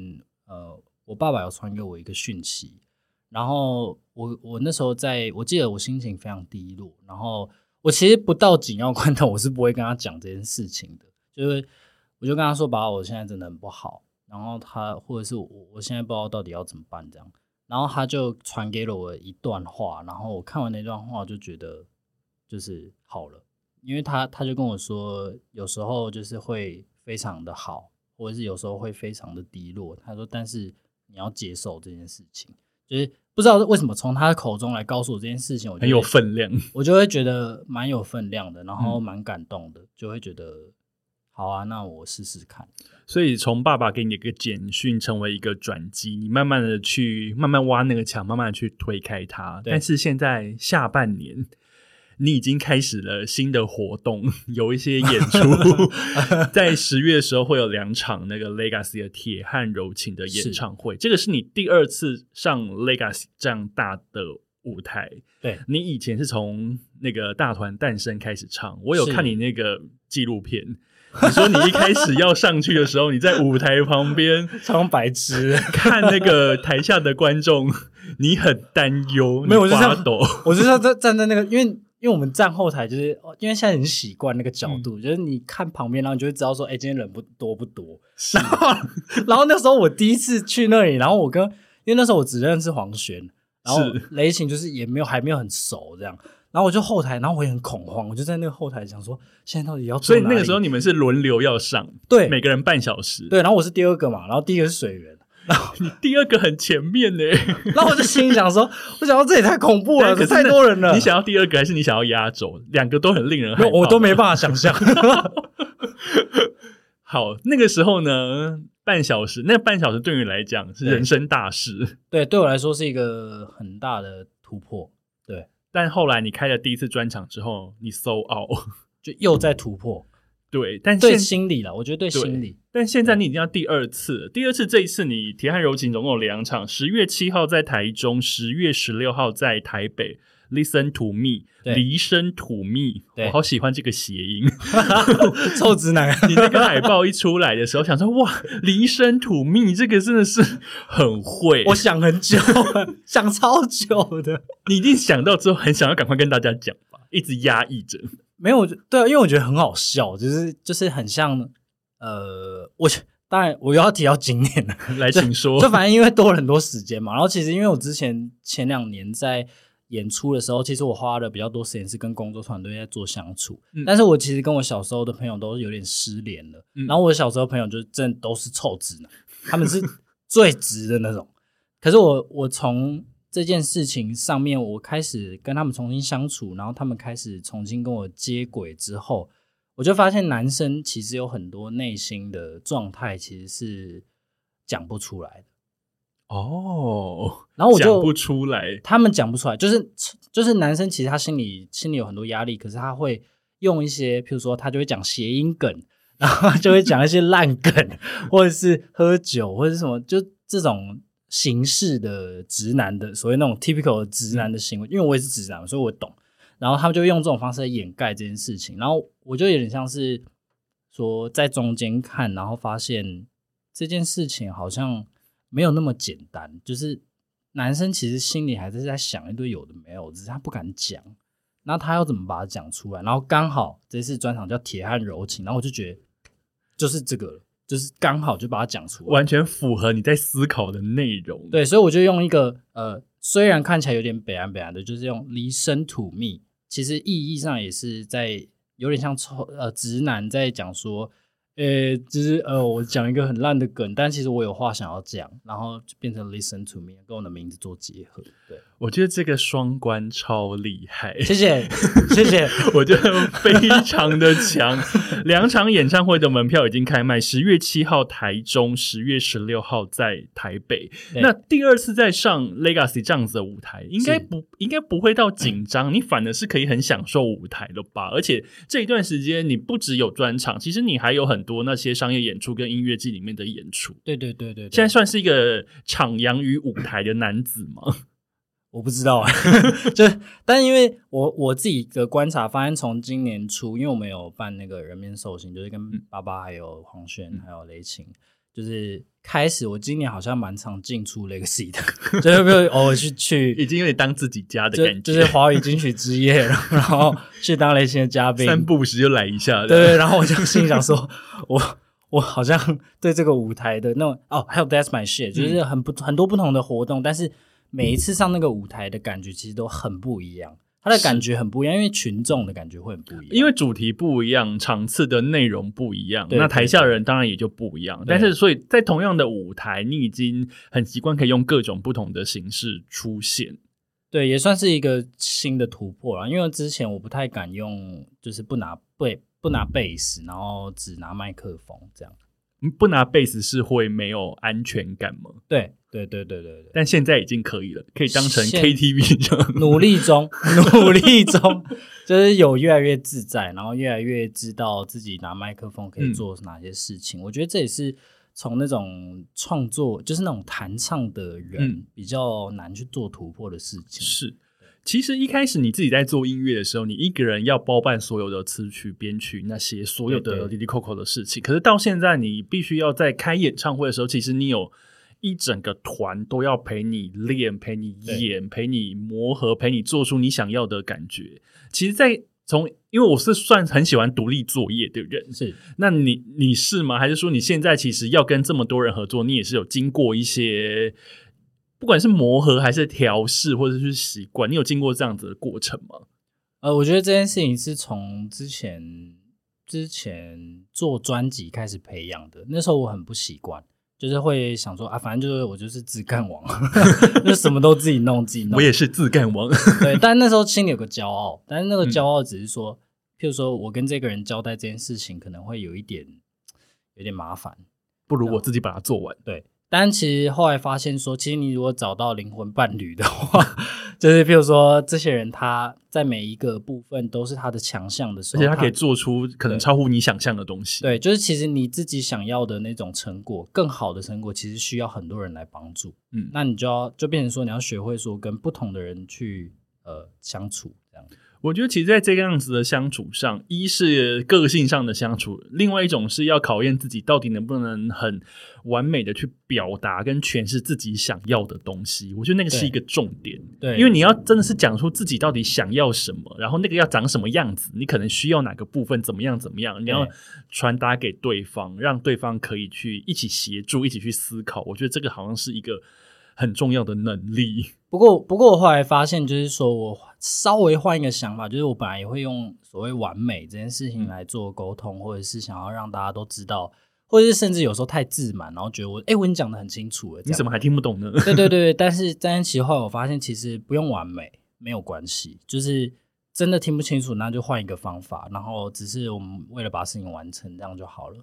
呃，我爸爸有传给我一个讯息。然后我我那时候在，我记得我心情非常低落。然后我其实不到紧要关头，我是不会跟他讲这件事情的。就是我就跟他说：“把，我现在真的很不好。”然后他或者是我，我现在不知道到底要怎么办这样。然后他就传给了我一段话。然后我看完那段话，就觉得就是好了，因为他他就跟我说，有时候就是会非常的好，或者是有时候会非常的低落。他说：“但是你要接受这件事情。”就是不知道为什么从他的口中来告诉我这件事情，我很有分量，我就会觉得蛮有分量的，然后蛮感动的，嗯、就会觉得好啊，那我试试看。所以从爸爸给你一个简讯，成为一个转机，你慢慢的去慢慢挖那个墙，慢慢的去推开它。但是现在下半年，你已经开始了新的活动，有一些演出，在十月的时候会有两场那个 Legacy 的铁汉柔情的演唱会。这个是你第二次上 Legacy 这样大的舞台。对，你以前是从那个大团诞生开始唱，我有看你那个纪录片。你说你一开始要上去的时候，你在舞台旁边装白痴，看那个台下的观众，你很担忧，没有，我就发抖。我就要站站在那个，因为因为我们站后台，就是因为现在已经习惯那个角度，嗯、就是你看旁边，然后你就会知道说，哎、欸，今天人不多不多。然后，然后那时候我第一次去那里，然后我跟，因为那时候我只认识黄轩，然后雷晴就是也没有还没有很熟这样。然后我就后台，然后我也很恐慌，我就在那个后台想说，现在到底要？所以那个时候你们是轮流要上，对，每个人半小时，对。然后我是第二个嘛，然后第一个是水源，然后你第二个很前面呢。然后我就心里想说，我想到这也太恐怖了，可太多人了。你想要第二个还是你想要压轴？两个都很令人害怕，我都没办法想象。好，那个时候呢，半小时，那半小时对你来讲是人生大事，对，对我来说是一个很大的突破，对。但后来你开了第一次专场之后，你 sold out，就又在突破。对，但对心理了，我觉得对心理。但现在你已经要第二次，第二次这一次你铁汉柔情总共有两场，十月七号在台中，十月十六号在台北。Listen to me，离声吐蜜，我好喜欢这个谐音 臭直男。你那个海报一出来的时候，想说哇，离声吐蜜，这个真的是很会。我想很久，想超久的。你一定想到之后，很想要赶快跟大家讲吧，一直压抑着。没有，对，因为我觉得很好笑，就是就是很像，呃，我当然我又要提到今年了，来，请说。就反正因为多了很多时间嘛，然后其实因为我之前前两年在。演出的时候，其实我花了比较多时间是跟工作团队在做相处，嗯、但是我其实跟我小时候的朋友都有点失联了。嗯、然后我小时候朋友就真的都是臭直男，他们是最直的那种。可是我我从这件事情上面，我开始跟他们重新相处，然后他们开始重新跟我接轨之后，我就发现男生其实有很多内心的状态其实是讲不出来的。哦，然后我就讲不出来，他们讲不出来，就是就是男生其实他心里心里有很多压力，可是他会用一些，譬如说他就会讲谐音梗，然后就会讲一些烂梗，或者是喝酒，或者是什么，就这种形式的直男的所谓那种 typical 的直男的行为，因为我也是直男，所以我懂。然后他们就用这种方式来掩盖这件事情，然后我就有点像是说在中间看，然后发现这件事情好像。没有那么简单，就是男生其实心里还是在想一堆有的没有，只是他不敢讲。那他要怎么把它讲出来？然后刚好这次专场叫《铁汉柔情》，然后我就觉得就是这个，就是刚好就把它讲出来，完全符合你在思考的内容。对，所以我就用一个呃，虽然看起来有点北岸北岸的，就是用离生土蜜，其实意义上也是在有点像臭呃直男在讲说。呃，就是呃，我讲一个很烂的梗，但其实我有话想要讲，然后就变成 listen to me，跟我的名字做结合。对，我觉得这个双关超厉害，谢谢，谢谢，我觉得非常的强。两场演唱会的门票已经开卖，十月七号台中，十月十六号在台北。那第二次再上 Legacy 这样子的舞台，应该不应该不会到紧张，嗯、你反而是可以很享受舞台的吧？而且这一段时间你不只有专场，其实你还有很。多那些商业演出跟音乐季里面的演出，对对对对，现在算是一个徜徉于舞台的男子吗？我不知道啊，就但因为我我自己的观察发现，从今年初，因为我们有办那个人面兽心，就是跟爸爸还有黄轩还有雷晴，嗯、就是开始我今年好像蛮常进出 Legacy 的，就是没有偶尔去去，已经有点当自己家的感觉，就，就是华语金曲之夜，然后去当雷星的嘉宾，三不五时就来一下，对，然后我就心想说，我我好像对这个舞台的那种哦，还有 That's My Shit，就是很不、嗯、很多不同的活动，但是。每一次上那个舞台的感觉其实都很不一样，他的感觉很不一样，因为群众的感觉会很不一样，因为主题不一样，场次的内容不一样，那台下的人当然也就不一样。但是，所以在同样的舞台，你已经很习惯可以用各种不同的形式出现。对，也算是一个新的突破了，因为之前我不太敢用，就是不拿背不拿贝斯，然后只拿麦克风这样。不拿贝斯是会没有安全感吗？对对对对对对。但现在已经可以了，可以当成 KTV 这样。努力中，努力中，就是有越来越自在，然后越来越知道自己拿麦克风可以做哪些事情。嗯、我觉得这也是从那种创作，就是那种弹唱的人比较难去做突破的事情。嗯、是。其实一开始你自己在做音乐的时候，你一个人要包办所有的词曲编曲那些所有的滴滴扣扣的事情。可是到现在，你必须要在开演唱会的时候，其实你有一整个团都要陪你练、陪你演、陪你磨合、陪你做出你想要的感觉。其实，在从因为我是算很喜欢独立作业的人，是那你你是吗？还是说你现在其实要跟这么多人合作，你也是有经过一些？不管是磨合还是调试，或者是习惯，你有经过这样子的过程吗？呃，我觉得这件事情是从之前之前做专辑开始培养的。那时候我很不习惯，就是会想说啊，反正就是我就是自干王，就什么都自己弄自己弄。我也是自干王，对。但那时候心里有个骄傲，但是那个骄傲只是说，嗯、譬如说我跟这个人交代这件事情，可能会有一点有点麻烦，不如我自己把它做完。对。但其实后来发现说，其实你如果找到灵魂伴侣的话，就是譬如说这些人他在每一个部分都是他的强项的时候，而且他可以做出可能超乎你想象的东西。对，就是其实你自己想要的那种成果，更好的成果，其实需要很多人来帮助。嗯，那你就要就变成说，你要学会说跟不同的人去呃相处这样。我觉得，其实，在这个样子的相处上，一是个性上的相处，另外一种是要考验自己到底能不能很完美的去表达跟诠释自己想要的东西。我觉得那个是一个重点，对，因为你要真的是讲出自己到底想要什么，然后那个要长什么样子，你可能需要哪个部分怎么样怎么样，你要传达给对方，让对方可以去一起协助，一起去思考。我觉得这个好像是一个很重要的能力。不过，不过我后来发现，就是说我稍微换一个想法，就是我本来也会用所谓完美这件事情来做沟通，或者是想要让大家都知道，或者是甚至有时候太自满，然后觉得我，哎，我跟你讲的很清楚了，你怎么还听不懂呢？对对对，但是但是其实后来我发现，其实不用完美，没有关系，就是真的听不清楚，那就换一个方法，然后只是我们为了把事情完成，这样就好了。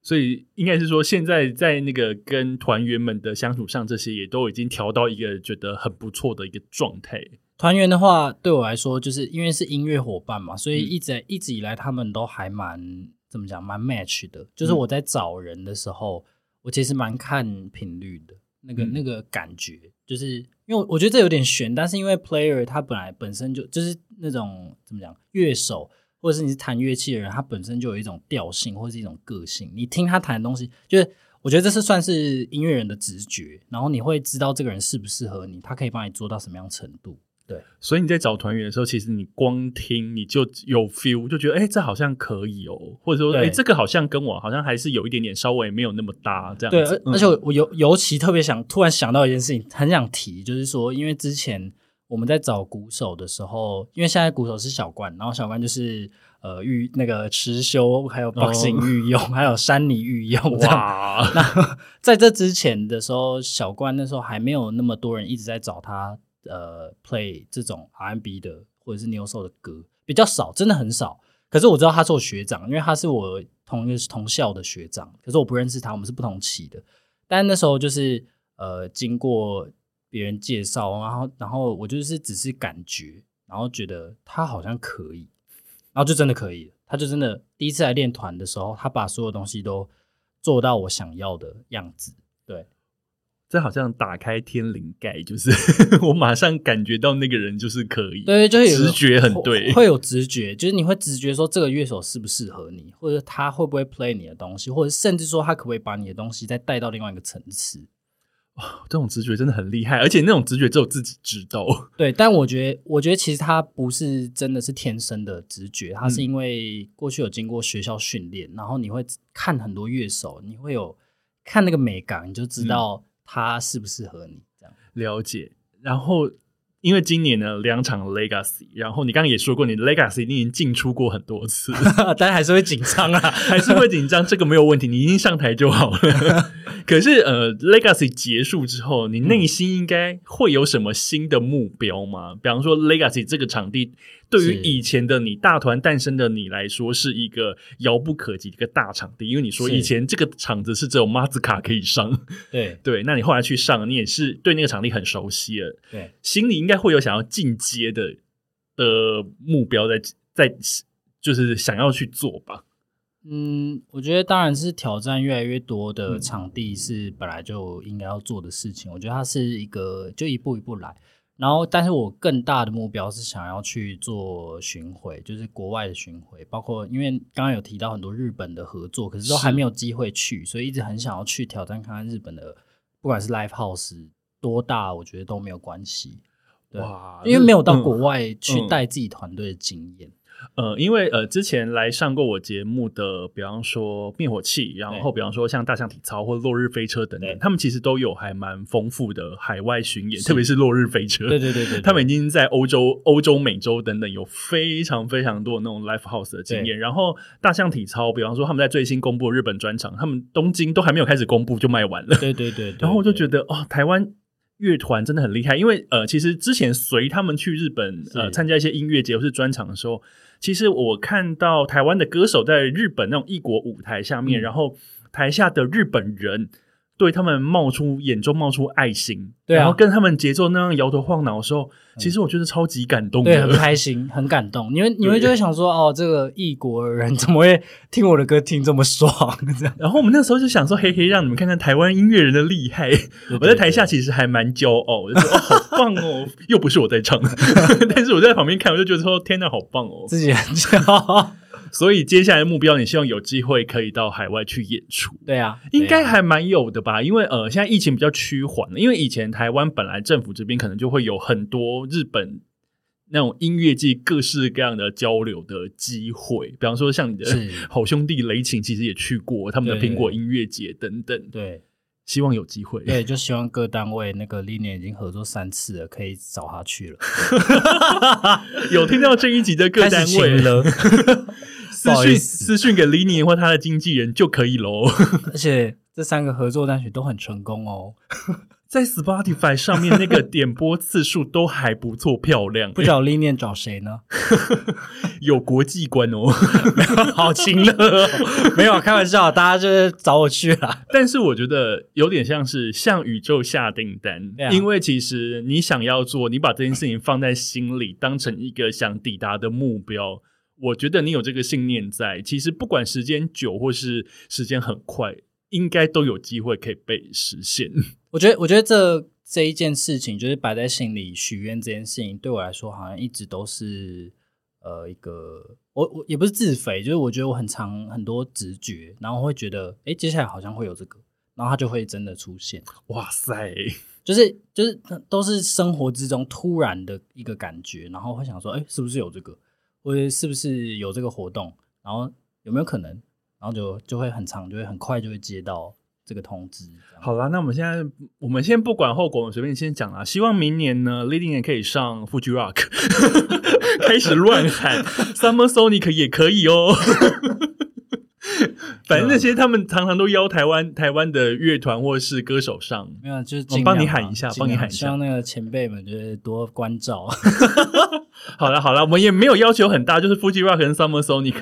所以应该是说，现在在那个跟团员们的相处上，这些也都已经调到一个觉得很不错的一个状态。团员的话，对我来说，就是因为是音乐伙伴嘛，所以一直、嗯、一直以来他们都还蛮怎么讲，蛮 match 的。就是我在找人的时候，嗯、我其实蛮看频率的，那个、嗯、那个感觉，就是因为我觉得这有点悬，但是因为 player 他本来本身就就是那种怎么讲，乐手。或者是你是弹乐器的人，他本身就有一种调性，或者是一种个性。你听他弹的东西，就是我觉得这是算是音乐人的直觉，然后你会知道这个人适不适合你，他可以帮你做到什么样程度。对，所以你在找团员的时候，其实你光听你就有 feel，就觉得哎、欸，这好像可以哦，或者说哎、欸，这个好像跟我好像还是有一点点稍微没有那么搭这样子。对，而且我尤尤其特别想突然想到一件事情，很想提，就是说，因为之前。我们在找鼓手的时候，因为现在鼓手是小冠，然后小冠就是呃御那个持修，还有 boxing 御用，哦、还有山里御用。哇！那在这之前的时候，小冠那时候还没有那么多人一直在找他呃 play 这种 R&B 的或者是 New Soul 的歌，比较少，真的很少。可是我知道他是我学长，因为他是我同一个同校的学长，可是我不认识他，我们是不同期的。但那时候就是呃经过。别人介绍，然后，然后我就是只是感觉，然后觉得他好像可以，然后就真的可以，他就真的第一次来练团的时候，他把所有东西都做到我想要的样子。对，这好像打开天灵盖，就是 我马上感觉到那个人就是可以，对，就是直觉很对会，会有直觉，就是你会直觉说这个乐手适不适合你，或者他会不会 play 你的东西，或者甚至说他可不可以把你的东西再带到另外一个层次。哇，这种直觉真的很厉害，而且那种直觉只有自己知道。对，但我觉得，我觉得其实他不是真的是天生的直觉，他是因为过去有经过学校训练，嗯、然后你会看很多乐手，你会有看那个美感，你就知道他适不适合你。这样了解，然后。因为今年呢，两场 Legacy，然后你刚刚也说过，你 Legacy 你已经进出过很多次，但还是会紧张啊，还是会紧张，这个没有问题，你已经上台就好了。可是呃，Legacy 结束之后，你内心应该会有什么新的目标吗？嗯、比方说，Legacy 这个场地对于以前的你大团诞生的你来说，是一个遥不可及的一个大场地。因为你说以前这个场子是只有马子卡可以上，对 对，那你后来去上，你也是对那个场地很熟悉了，对，心里应该会有想要进阶的的目标在在，就是想要去做吧。嗯，我觉得当然是挑战越来越多的场地是本来就应该要做的事情。嗯、我觉得它是一个就一步一步来，然后但是我更大的目标是想要去做巡回，就是国外的巡回，包括因为刚刚有提到很多日本的合作，可是都还没有机会去，所以一直很想要去挑战看看日本的，不管是 Live House 多大，我觉得都没有关系。对，哇，因为没有到国外去带自己团队的经验。嗯嗯呃，因为呃，之前来上过我节目的，比方说灭火器，然后比方说像大象体操或落日飞车等等，他们其实都有还蛮丰富的海外巡演，特别是落日飞车，对对对对，他们已经在欧洲、欧洲、美洲等等有非常非常多那种 live house 的经验。然后大象体操，比方说他们在最新公布的日本专场，他们东京都还没有开始公布就卖完了，对对对，对。然后我就觉得哦，台湾。乐团真的很厉害，因为呃，其实之前随他们去日本呃参加一些音乐节或是专场的时候，其实我看到台湾的歌手在日本那种异国舞台下面，嗯、然后台下的日本人。对他们冒出眼中冒出爱心，对啊，然后跟他们节奏那样摇头晃脑的时候，其实我觉得超级感动的，对，很开心，很感动。你们你们就会想说，哦，这个异国人怎么会听我的歌听这么爽？这样。然后我们那时候就想说，嘿嘿，让你们看看台湾音乐人的厉害。对对对，我在台下其实还蛮骄傲，我就说哦，好棒哦，又不是我在唱，但是我在旁边看，我就觉得说，天哪，好棒哦，自己很骄傲。所以接下来的目标，你希望有机会可以到海外去演出？对啊，应该还蛮有的吧？因为呃，现在疫情比较趋缓了。因为以前台湾本来政府这边可能就会有很多日本那种音乐界各式各样的交流的机会，比方说像你的 好兄弟雷擎，其实也去过他们的苹果音乐节等等。对，希望有机会。对，就希望各单位那个 Linier 已经合作三次了，可以找他去了。有听到这一集的各单位 了。私讯私讯给 Linier 或他的经纪人就可以喽。而且这三个合作单曲都很成功哦，在 Spotify 上面那个点播次数都还不错，漂亮。不找 Linier 找谁呢？有国际观哦，好亲热哦。没有开玩笑，大家就是找我去了。但是我觉得有点像是向宇宙下订单，啊，因为其实你想要做，你把这件事情放在心里，当成一个想抵达的目标。我觉得你有这个信念在，其实不管时间久或是时间很快，应该都有机会可以被实现。我觉得，我觉得这这一件事情，就是摆在心里许愿这件事情，对我来说好像一直都是呃一个，我我也不是自肥，就是我觉得我很常很多直觉，然后会觉得，哎，接下来好像会有这个，然后它就会真的出现。哇塞，就是就是都是生活之中突然的一个感觉，然后会想说，哎，是不是有这个？或者是不是有这个活动，然后有没有可能，然后就就会很长，就会很快就会接到这个通知。好啦，那我们现在我们先不管后果，我们随便先讲啦。希望明年呢，Leading 也可以上 Fuji Rock，开始乱喊 Summer Sonic 也可以哦。反正那些他们常常都邀台湾台湾的乐团或是歌手上，没有就是我帮你喊一下，帮你喊一下，希望那个前辈们就是多关照。好了好了，我们也没有要求很大，就是 Fuji Rock 跟 Summer Sonic，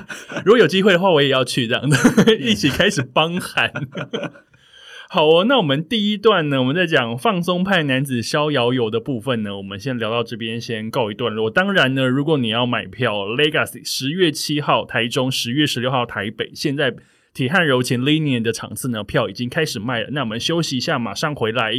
如果有机会的话，我也要去这样的，一起开始帮喊。好哦，那我们第一段呢，我们在讲放松派男子逍遥游的部分呢，我们先聊到这边，先告一段落。当然呢，如果你要买票，Legacy 十月七号台中，十月十六号台北，现在铁汉柔情 Linier 的场次呢，票已经开始卖了。那我们休息一下，马上回来。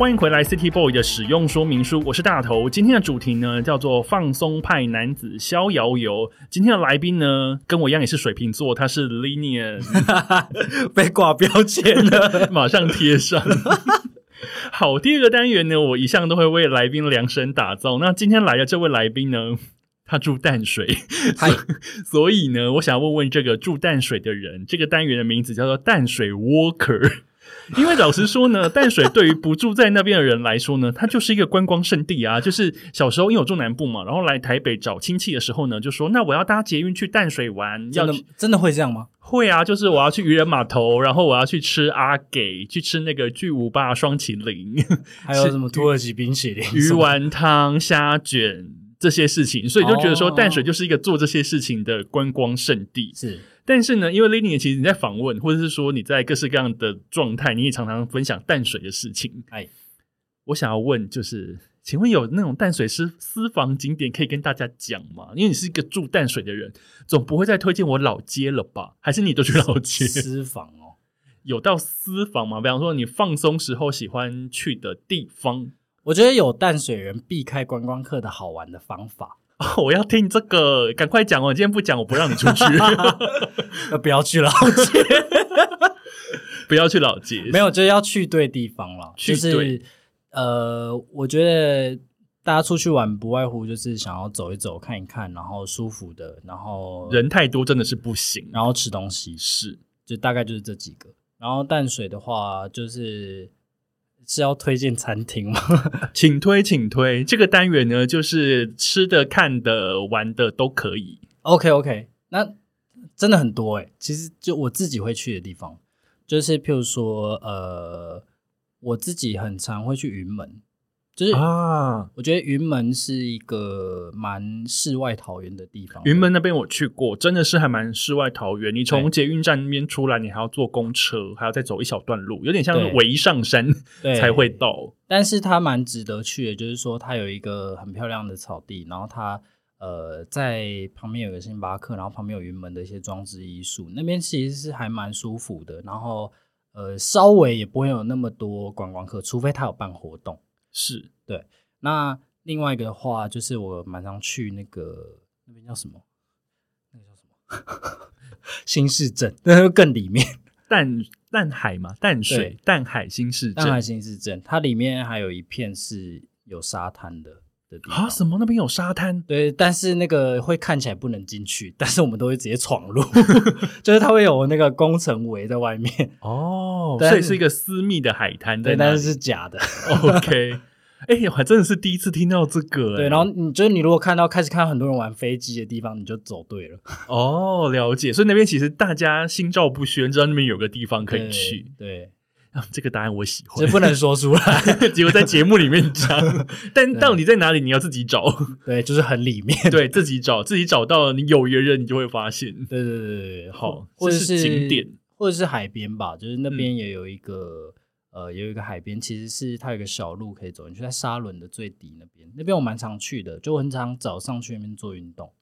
欢迎回来，City Boy 的使用说明书，我是大头。今天的主题呢叫做放松派男子逍遥游。今天的来宾呢跟我一样也是水瓶座，他是 Linier，被挂标签了，马上贴上。好，第二个单元呢，我一向都会为来宾量身打造。那今天来的这位来宾呢，他住淡水，所以呢，我想要问问这个住淡水的人，这个单元的名字叫做淡水 Walker。因为老实说呢，淡水对于不住在那边的人来说呢，它就是一个观光圣地啊。就是小时候因为我住南部嘛，然后来台北找亲戚的时候呢，就说那我要搭捷运去淡水玩，要真的真的会这样吗？会啊，就是我要去渔人码头，然后我要去吃阿给，去吃那个巨无霸双麒麟，还有什么土耳其冰淇淋、鱼丸汤、虾卷这些事情，所以就觉得说淡水就是一个做这些事情的观光胜地。是。但是呢，因为 Lily 其实你在访问，或者是说你在各式各样的状态，你也常常分享淡水的事情。哎，我想要问，就是请问有那种淡水私私房景点可以跟大家讲吗？因为你是一个住淡水的人，总不会再推荐我老街了吧？还是你都去老街？私房哦，有到私房吗？比方说你放松时候喜欢去的地方，我觉得有淡水人避开观光客的好玩的方法。哦，我要听这个，赶快讲哦！今天不讲，我不让你出去。不要去老街，不要去老街，没有，就是要去对地方了。就是呃，我觉得大家出去玩不外乎就是想要走一走、看一看，然后舒服的，然后人太多真的是不行，然后吃东西是，就大概就是这几个。然后淡水的话，就是。是要推荐餐厅吗？请推，请推。这个单元呢，就是吃的、看的、玩的都可以。OK，OK，okay, okay. 那真的很多诶。其实就我自己会去的地方，就是譬如说，呃，我自己很常会去云门。就是啊，我觉得云门是一个蛮世外桃源的地方。云门那边我去过，真的是还蛮世外桃源。你从捷运站那边出来，你还要坐公车，还要再走一小段路，有点像围上山才会到。但是它蛮值得去的，就是说它有一个很漂亮的草地，然后它呃在旁边有个星巴克，然后旁边有云门的一些装置艺术，那边其实是还蛮舒服的。然后呃稍微也不会有那么多观光客，除非他有办活动。是对，那另外一个的话，就是我蛮常去那个那边叫什么？那个叫什么？新市镇，那就更里面 淡淡海嘛，淡水淡海新市镇，淡海新市镇，它里面还有一片是有沙滩的的地方。啊？什么？那边有沙滩？对，但是那个会看起来不能进去，但是我们都会直接闯入，就是它会有那个工程围在外面。哦，所以是一个私密的海滩，对，但是是假的。OK。哎、欸，我还真的是第一次听到这个、欸。对，然后你就是你如果看到开始看到很多人玩飞机的地方，你就走对了。哦，了解。所以那边其实大家心照不宣，知道那边有个地方可以去。对，对啊，这个答案我喜欢。这不能说出来，结果在节目里面讲。但到底在哪里，你要自己找。对，就是很里面。对，自己找，自己找到了，你有缘人，你就会发现。对对对对，好，或者是，是景点，或者是海边吧，就是那边也有一个。嗯呃，有一个海边，其实是它有一个小路可以走，你就在沙轮的最底那边，那边我蛮常去的，就很常早上去那边做运动，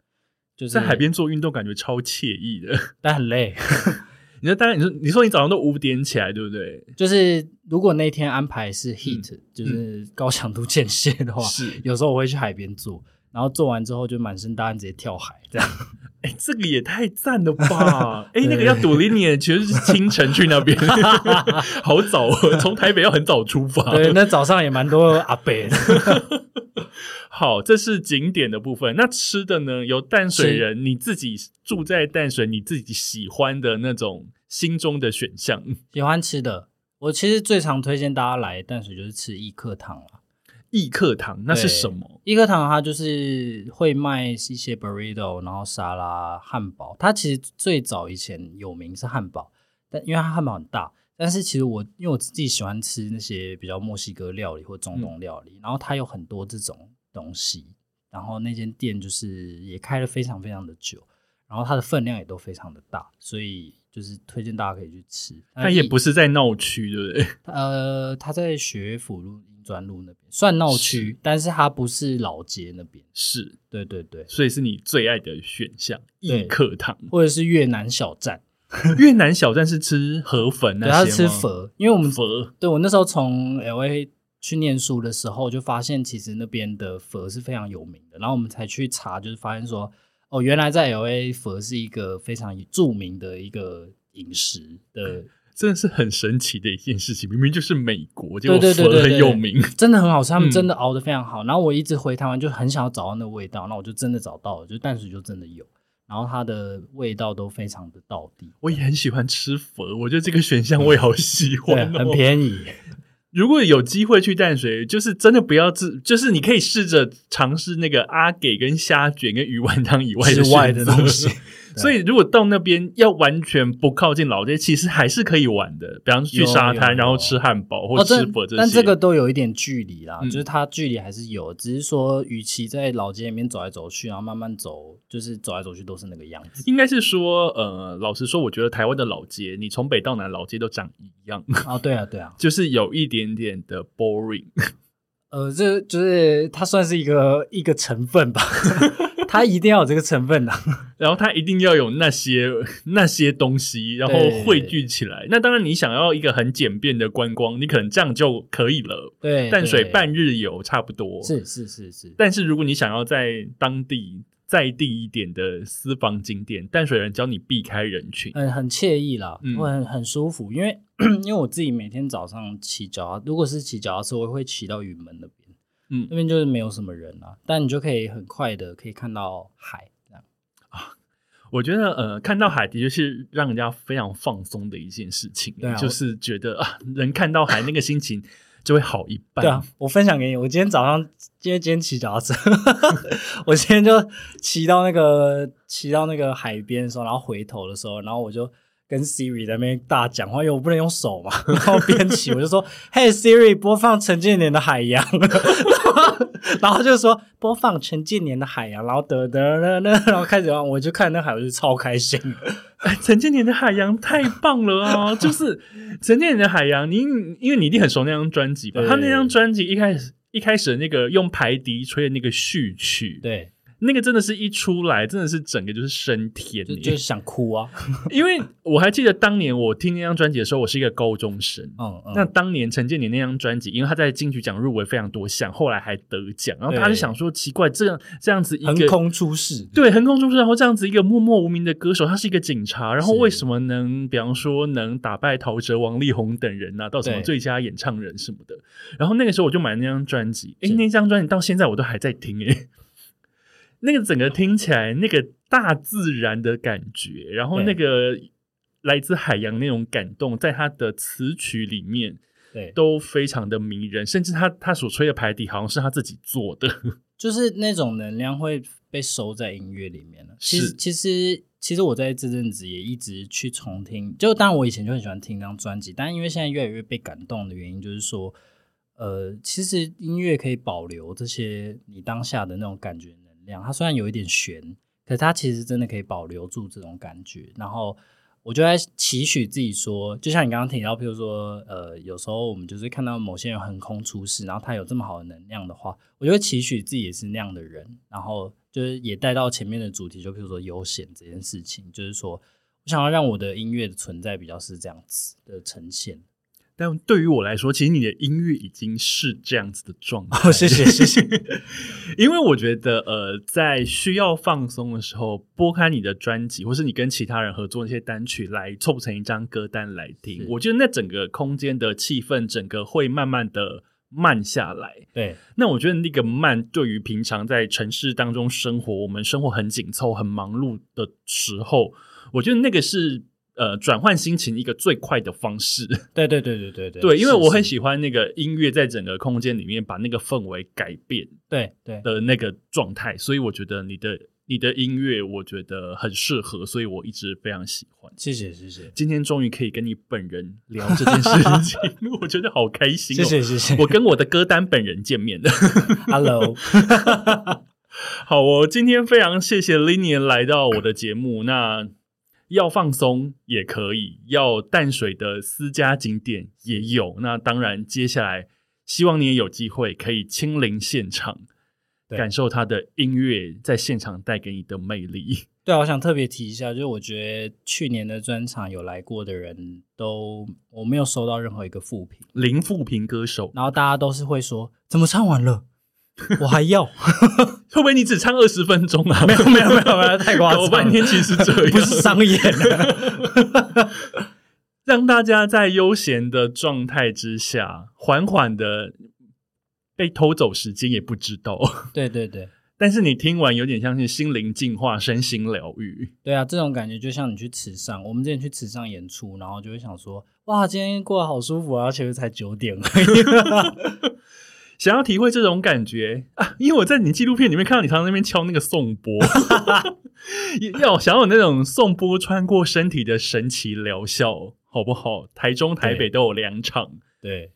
就是在海边做运动，感觉超惬意的，但很累。你说，当然，你说，你说你早上都五点起来，对不对？就是如果那天安排是 heat，、嗯、就是高强度间歇的话，是有时候我会去海边做。然后做完之后就满身大汗，直接跳海，这样。哎，这个也太赞了吧！哎，那个要独立你，其实是清晨去那边，好早，从台北要很早出发。对，那早上也蛮多阿伯的。好，这是景点的部分。那吃的呢？有淡水人，你自己住在淡水，你自己喜欢的那种心中的选项。喜欢吃的，我其实最常推荐大家来淡水，就是吃一客堂了。一客堂那是什么？益客堂它就是会卖一些 burrito，然后沙拉、汉堡。它其实最早以前有名是汉堡，但因为它汉堡很大。但是其实我因为我自己喜欢吃那些比较墨西哥料理或中东料理，嗯、然后它有很多这种东西。然后那间店就是也开了非常非常的久，然后它的分量也都非常的大，所以就是推荐大家可以去吃。它也不是在闹区，对不对？呃，它在学府路。专路那边算闹区，但是它不是老街那边。是，对对对，所以是你最爱的选项。一客堂或者是越南小站，越南小站是吃河粉那些吗？对，他是吃粉，因为我们粉。对，我那时候从 LA 去念书的时候，就发现其实那边的佛是非常有名的。然后我们才去查，就是发现说，哦，原来在 LA 粉是一个非常著名的一个饮食的。真的是很神奇的一件事情，明明就是美国，结果粉很有名，真的很好吃，他们真的熬得非常好。嗯、然后我一直回台湾就很想要找到那个味道，那我就真的找到了，就淡水就真的有。然后它的味道都非常的到底。我也很喜欢吃佛，我觉得这个选项我也好喜欢、哦，很便宜。如果有机会去淡水，就是真的不要自，就是你可以试着尝试那个阿给跟虾卷跟鱼丸汤以外的之外的东西。所以如果到那边要完全不靠近老街，其实还是可以玩的。比方说去沙滩，然后吃汉堡或吃佛这些、哦，但这个都有一点距离啦，嗯、就是它距离还是有，只是说与其在老街里面走来走去，然后慢慢走，就是走来走去都是那个样子。应该是说，呃，老实说，我觉得台湾的老街，你从北到南老街都长一样啊。对啊，对啊，就是有一点点的 boring。呃，这就是它算是一个一个成分吧。它一定要有这个成分的，然后它一定要有那些 那些东西，然后汇聚起来。那当然，你想要一个很简便的观光，你可能这样就可以了。对，淡水半日游差不多。是是是是。但是如果你想要在当地在地一点的私房景点，淡水人教你避开人群，嗯，很惬意啦，会很很舒服。因为 因为我自己每天早上骑脚，如果是骑脚踏车，我会骑到云门那边。嗯，那边就是没有什么人啊，但你就可以很快的可以看到海，这样啊。我觉得呃，看到海的确是让人家非常放松的一件事情，对啊，就是觉得啊，人看到海那个心情就会好一半。对啊，我分享给你，我今天早上，今天今天骑脚踏车，我今天就骑到那个骑到那个海边的时候，然后回头的时候，然后我就。跟 Siri 在那边大讲话，因为我不能用手嘛。然后边骑我就说：“ 嘿，Siri，播放陈建年的海洋。”然后就说播放陈建年的海洋，然后得得得得，然后开始我就看那海，我就超开心。陈建年的海洋太棒了啊！就是陈建年的海洋，你因为你一定很熟那张专辑吧？他那张专辑一开始一开始的那个用排笛吹的那个序曲，对。那个真的是一出来，真的是整个就是升天，就，就是想哭啊！因为我还记得当年我听那张专辑的时候，我是一个高中生。嗯嗯。那当年陈建年那张专辑，因为他在金曲奖入围非常多项，后来还得奖，然后他就想说奇怪，这样这样子一个横空出世，对，横空出世，然后这样子一个默默无名的歌手，他是一个警察，然后为什么能，比方说能打败陶喆、王力宏等人啊到什么最佳演唱人什么的？然后那个时候我就买了那张专辑，诶，那张专辑到现在我都还在听，诶。那个整个听起来，那个大自然的感觉，然后那个来自海洋那种感动，在他的词曲里面，对，都非常的迷人。甚至他他所吹的排笛，好像是他自己做的，就是那种能量会被收在音乐里面了。其实其实其实我在这阵子也一直去重听，就当然我以前就很喜欢听那张专辑，但因为现在越来越被感动的原因，就是说，呃，其实音乐可以保留这些你当下的那种感觉。它虽然有一点悬，可是它其实真的可以保留住这种感觉。然后我就在期许自己说，就像你刚刚提到，譬如说，呃，有时候我们就是看到某些人横空出世，然后他有这么好的能量的话，我就会期许自己也是那样的人。然后就是也带到前面的主题，就譬如说悠闲这件事情，就是说我想要让我的音乐的存在比较是这样子的呈现。但对于我来说，其实你的音乐已经是这样子的状态。哦，谢谢谢谢。因为我觉得，呃，在需要放松的时候，拨开你的专辑，或是你跟其他人合作那些单曲来凑成一张歌单来听，我觉得那整个空间的气氛，整个会慢慢的慢下来。对，那我觉得那个慢，对于平常在城市当中生活，我们生活很紧凑、很忙碌的时候，我觉得那个是。呃，转换心情一个最快的方式。对对对对对对，对，因为我很喜欢那个音乐在整个空间里面把那个氛围改变。对对的那个状态，所以我觉得你的你的音乐我觉得很适合，所以我一直非常喜欢。谢谢谢谢，今天终于可以跟你本人聊这件事情，我觉得好开心哦。谢谢谢谢，我跟我的歌单本人见面了。Hello，好，我今天非常谢谢 Linian 来到我的节目。那。要放松也可以，要淡水的私家景点也有。那当然，接下来希望你也有机会可以亲临现场，感受他的音乐在现场带给你的魅力。对啊，我想特别提一下，就是我觉得去年的专场有来过的人都，我没有收到任何一个负评，零负评歌手。然后大家都是会说，怎么唱完了？我还要，会不会你只唱二十分钟啊？没有没有没有没有，太夸张！我半天其实这样，不是商演的，让大家在悠闲的状态之下，缓缓的被偷走时间也不知道。对对对，但是你听完有点像是心灵净化、身心疗愈。对啊，这种感觉就像你去池上，我们之前去池上演出，然后就会想说，哇，今天过得好舒服啊，其实才九点而已。想要体会这种感觉啊，因为我在你纪录片里面看到你常常在那边敲那个颂钵，要想要有那种颂钵穿过身体的神奇疗效，好不好？台中、台北都有两场。对，对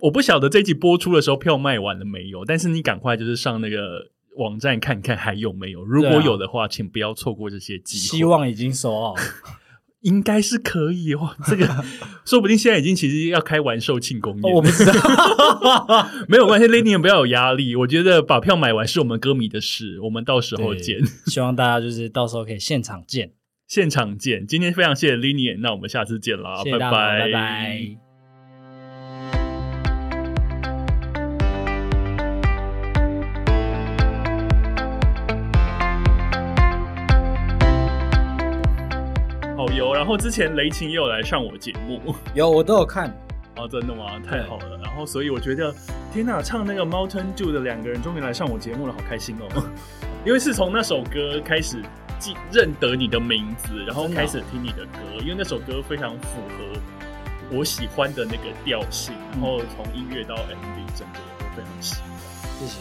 我不晓得这一集播出的时候票卖完了没有，但是你赶快就是上那个网站看看还有没有，如果有的话，请不要错过这些机会。希望已经收好了。应该是可以哦，这个 说不定现在已经其实要开完售庆功宴。我不知道，没有关系，Lady 不要有压力。我觉得把票买完是我们歌迷的事，我们到时候见。希望大家就是到时候可以现场见，现场见。今天非常谢谢 Lady，那我们下次见啦，拜拜，拜拜。有，然后之前雷琴也有来上我节目，有我都有看，哦，真的吗？太好了，然后所以我觉得，天哪，唱那个 Mountain Dew 的两个人终于来上我节目了，好开心哦！因为是从那首歌开始记认得你的名字，然后开始听你的歌，因为那首歌非常符合我喜欢的那个调性，然后从音乐到 MV 整个都非常喜欢，谢谢。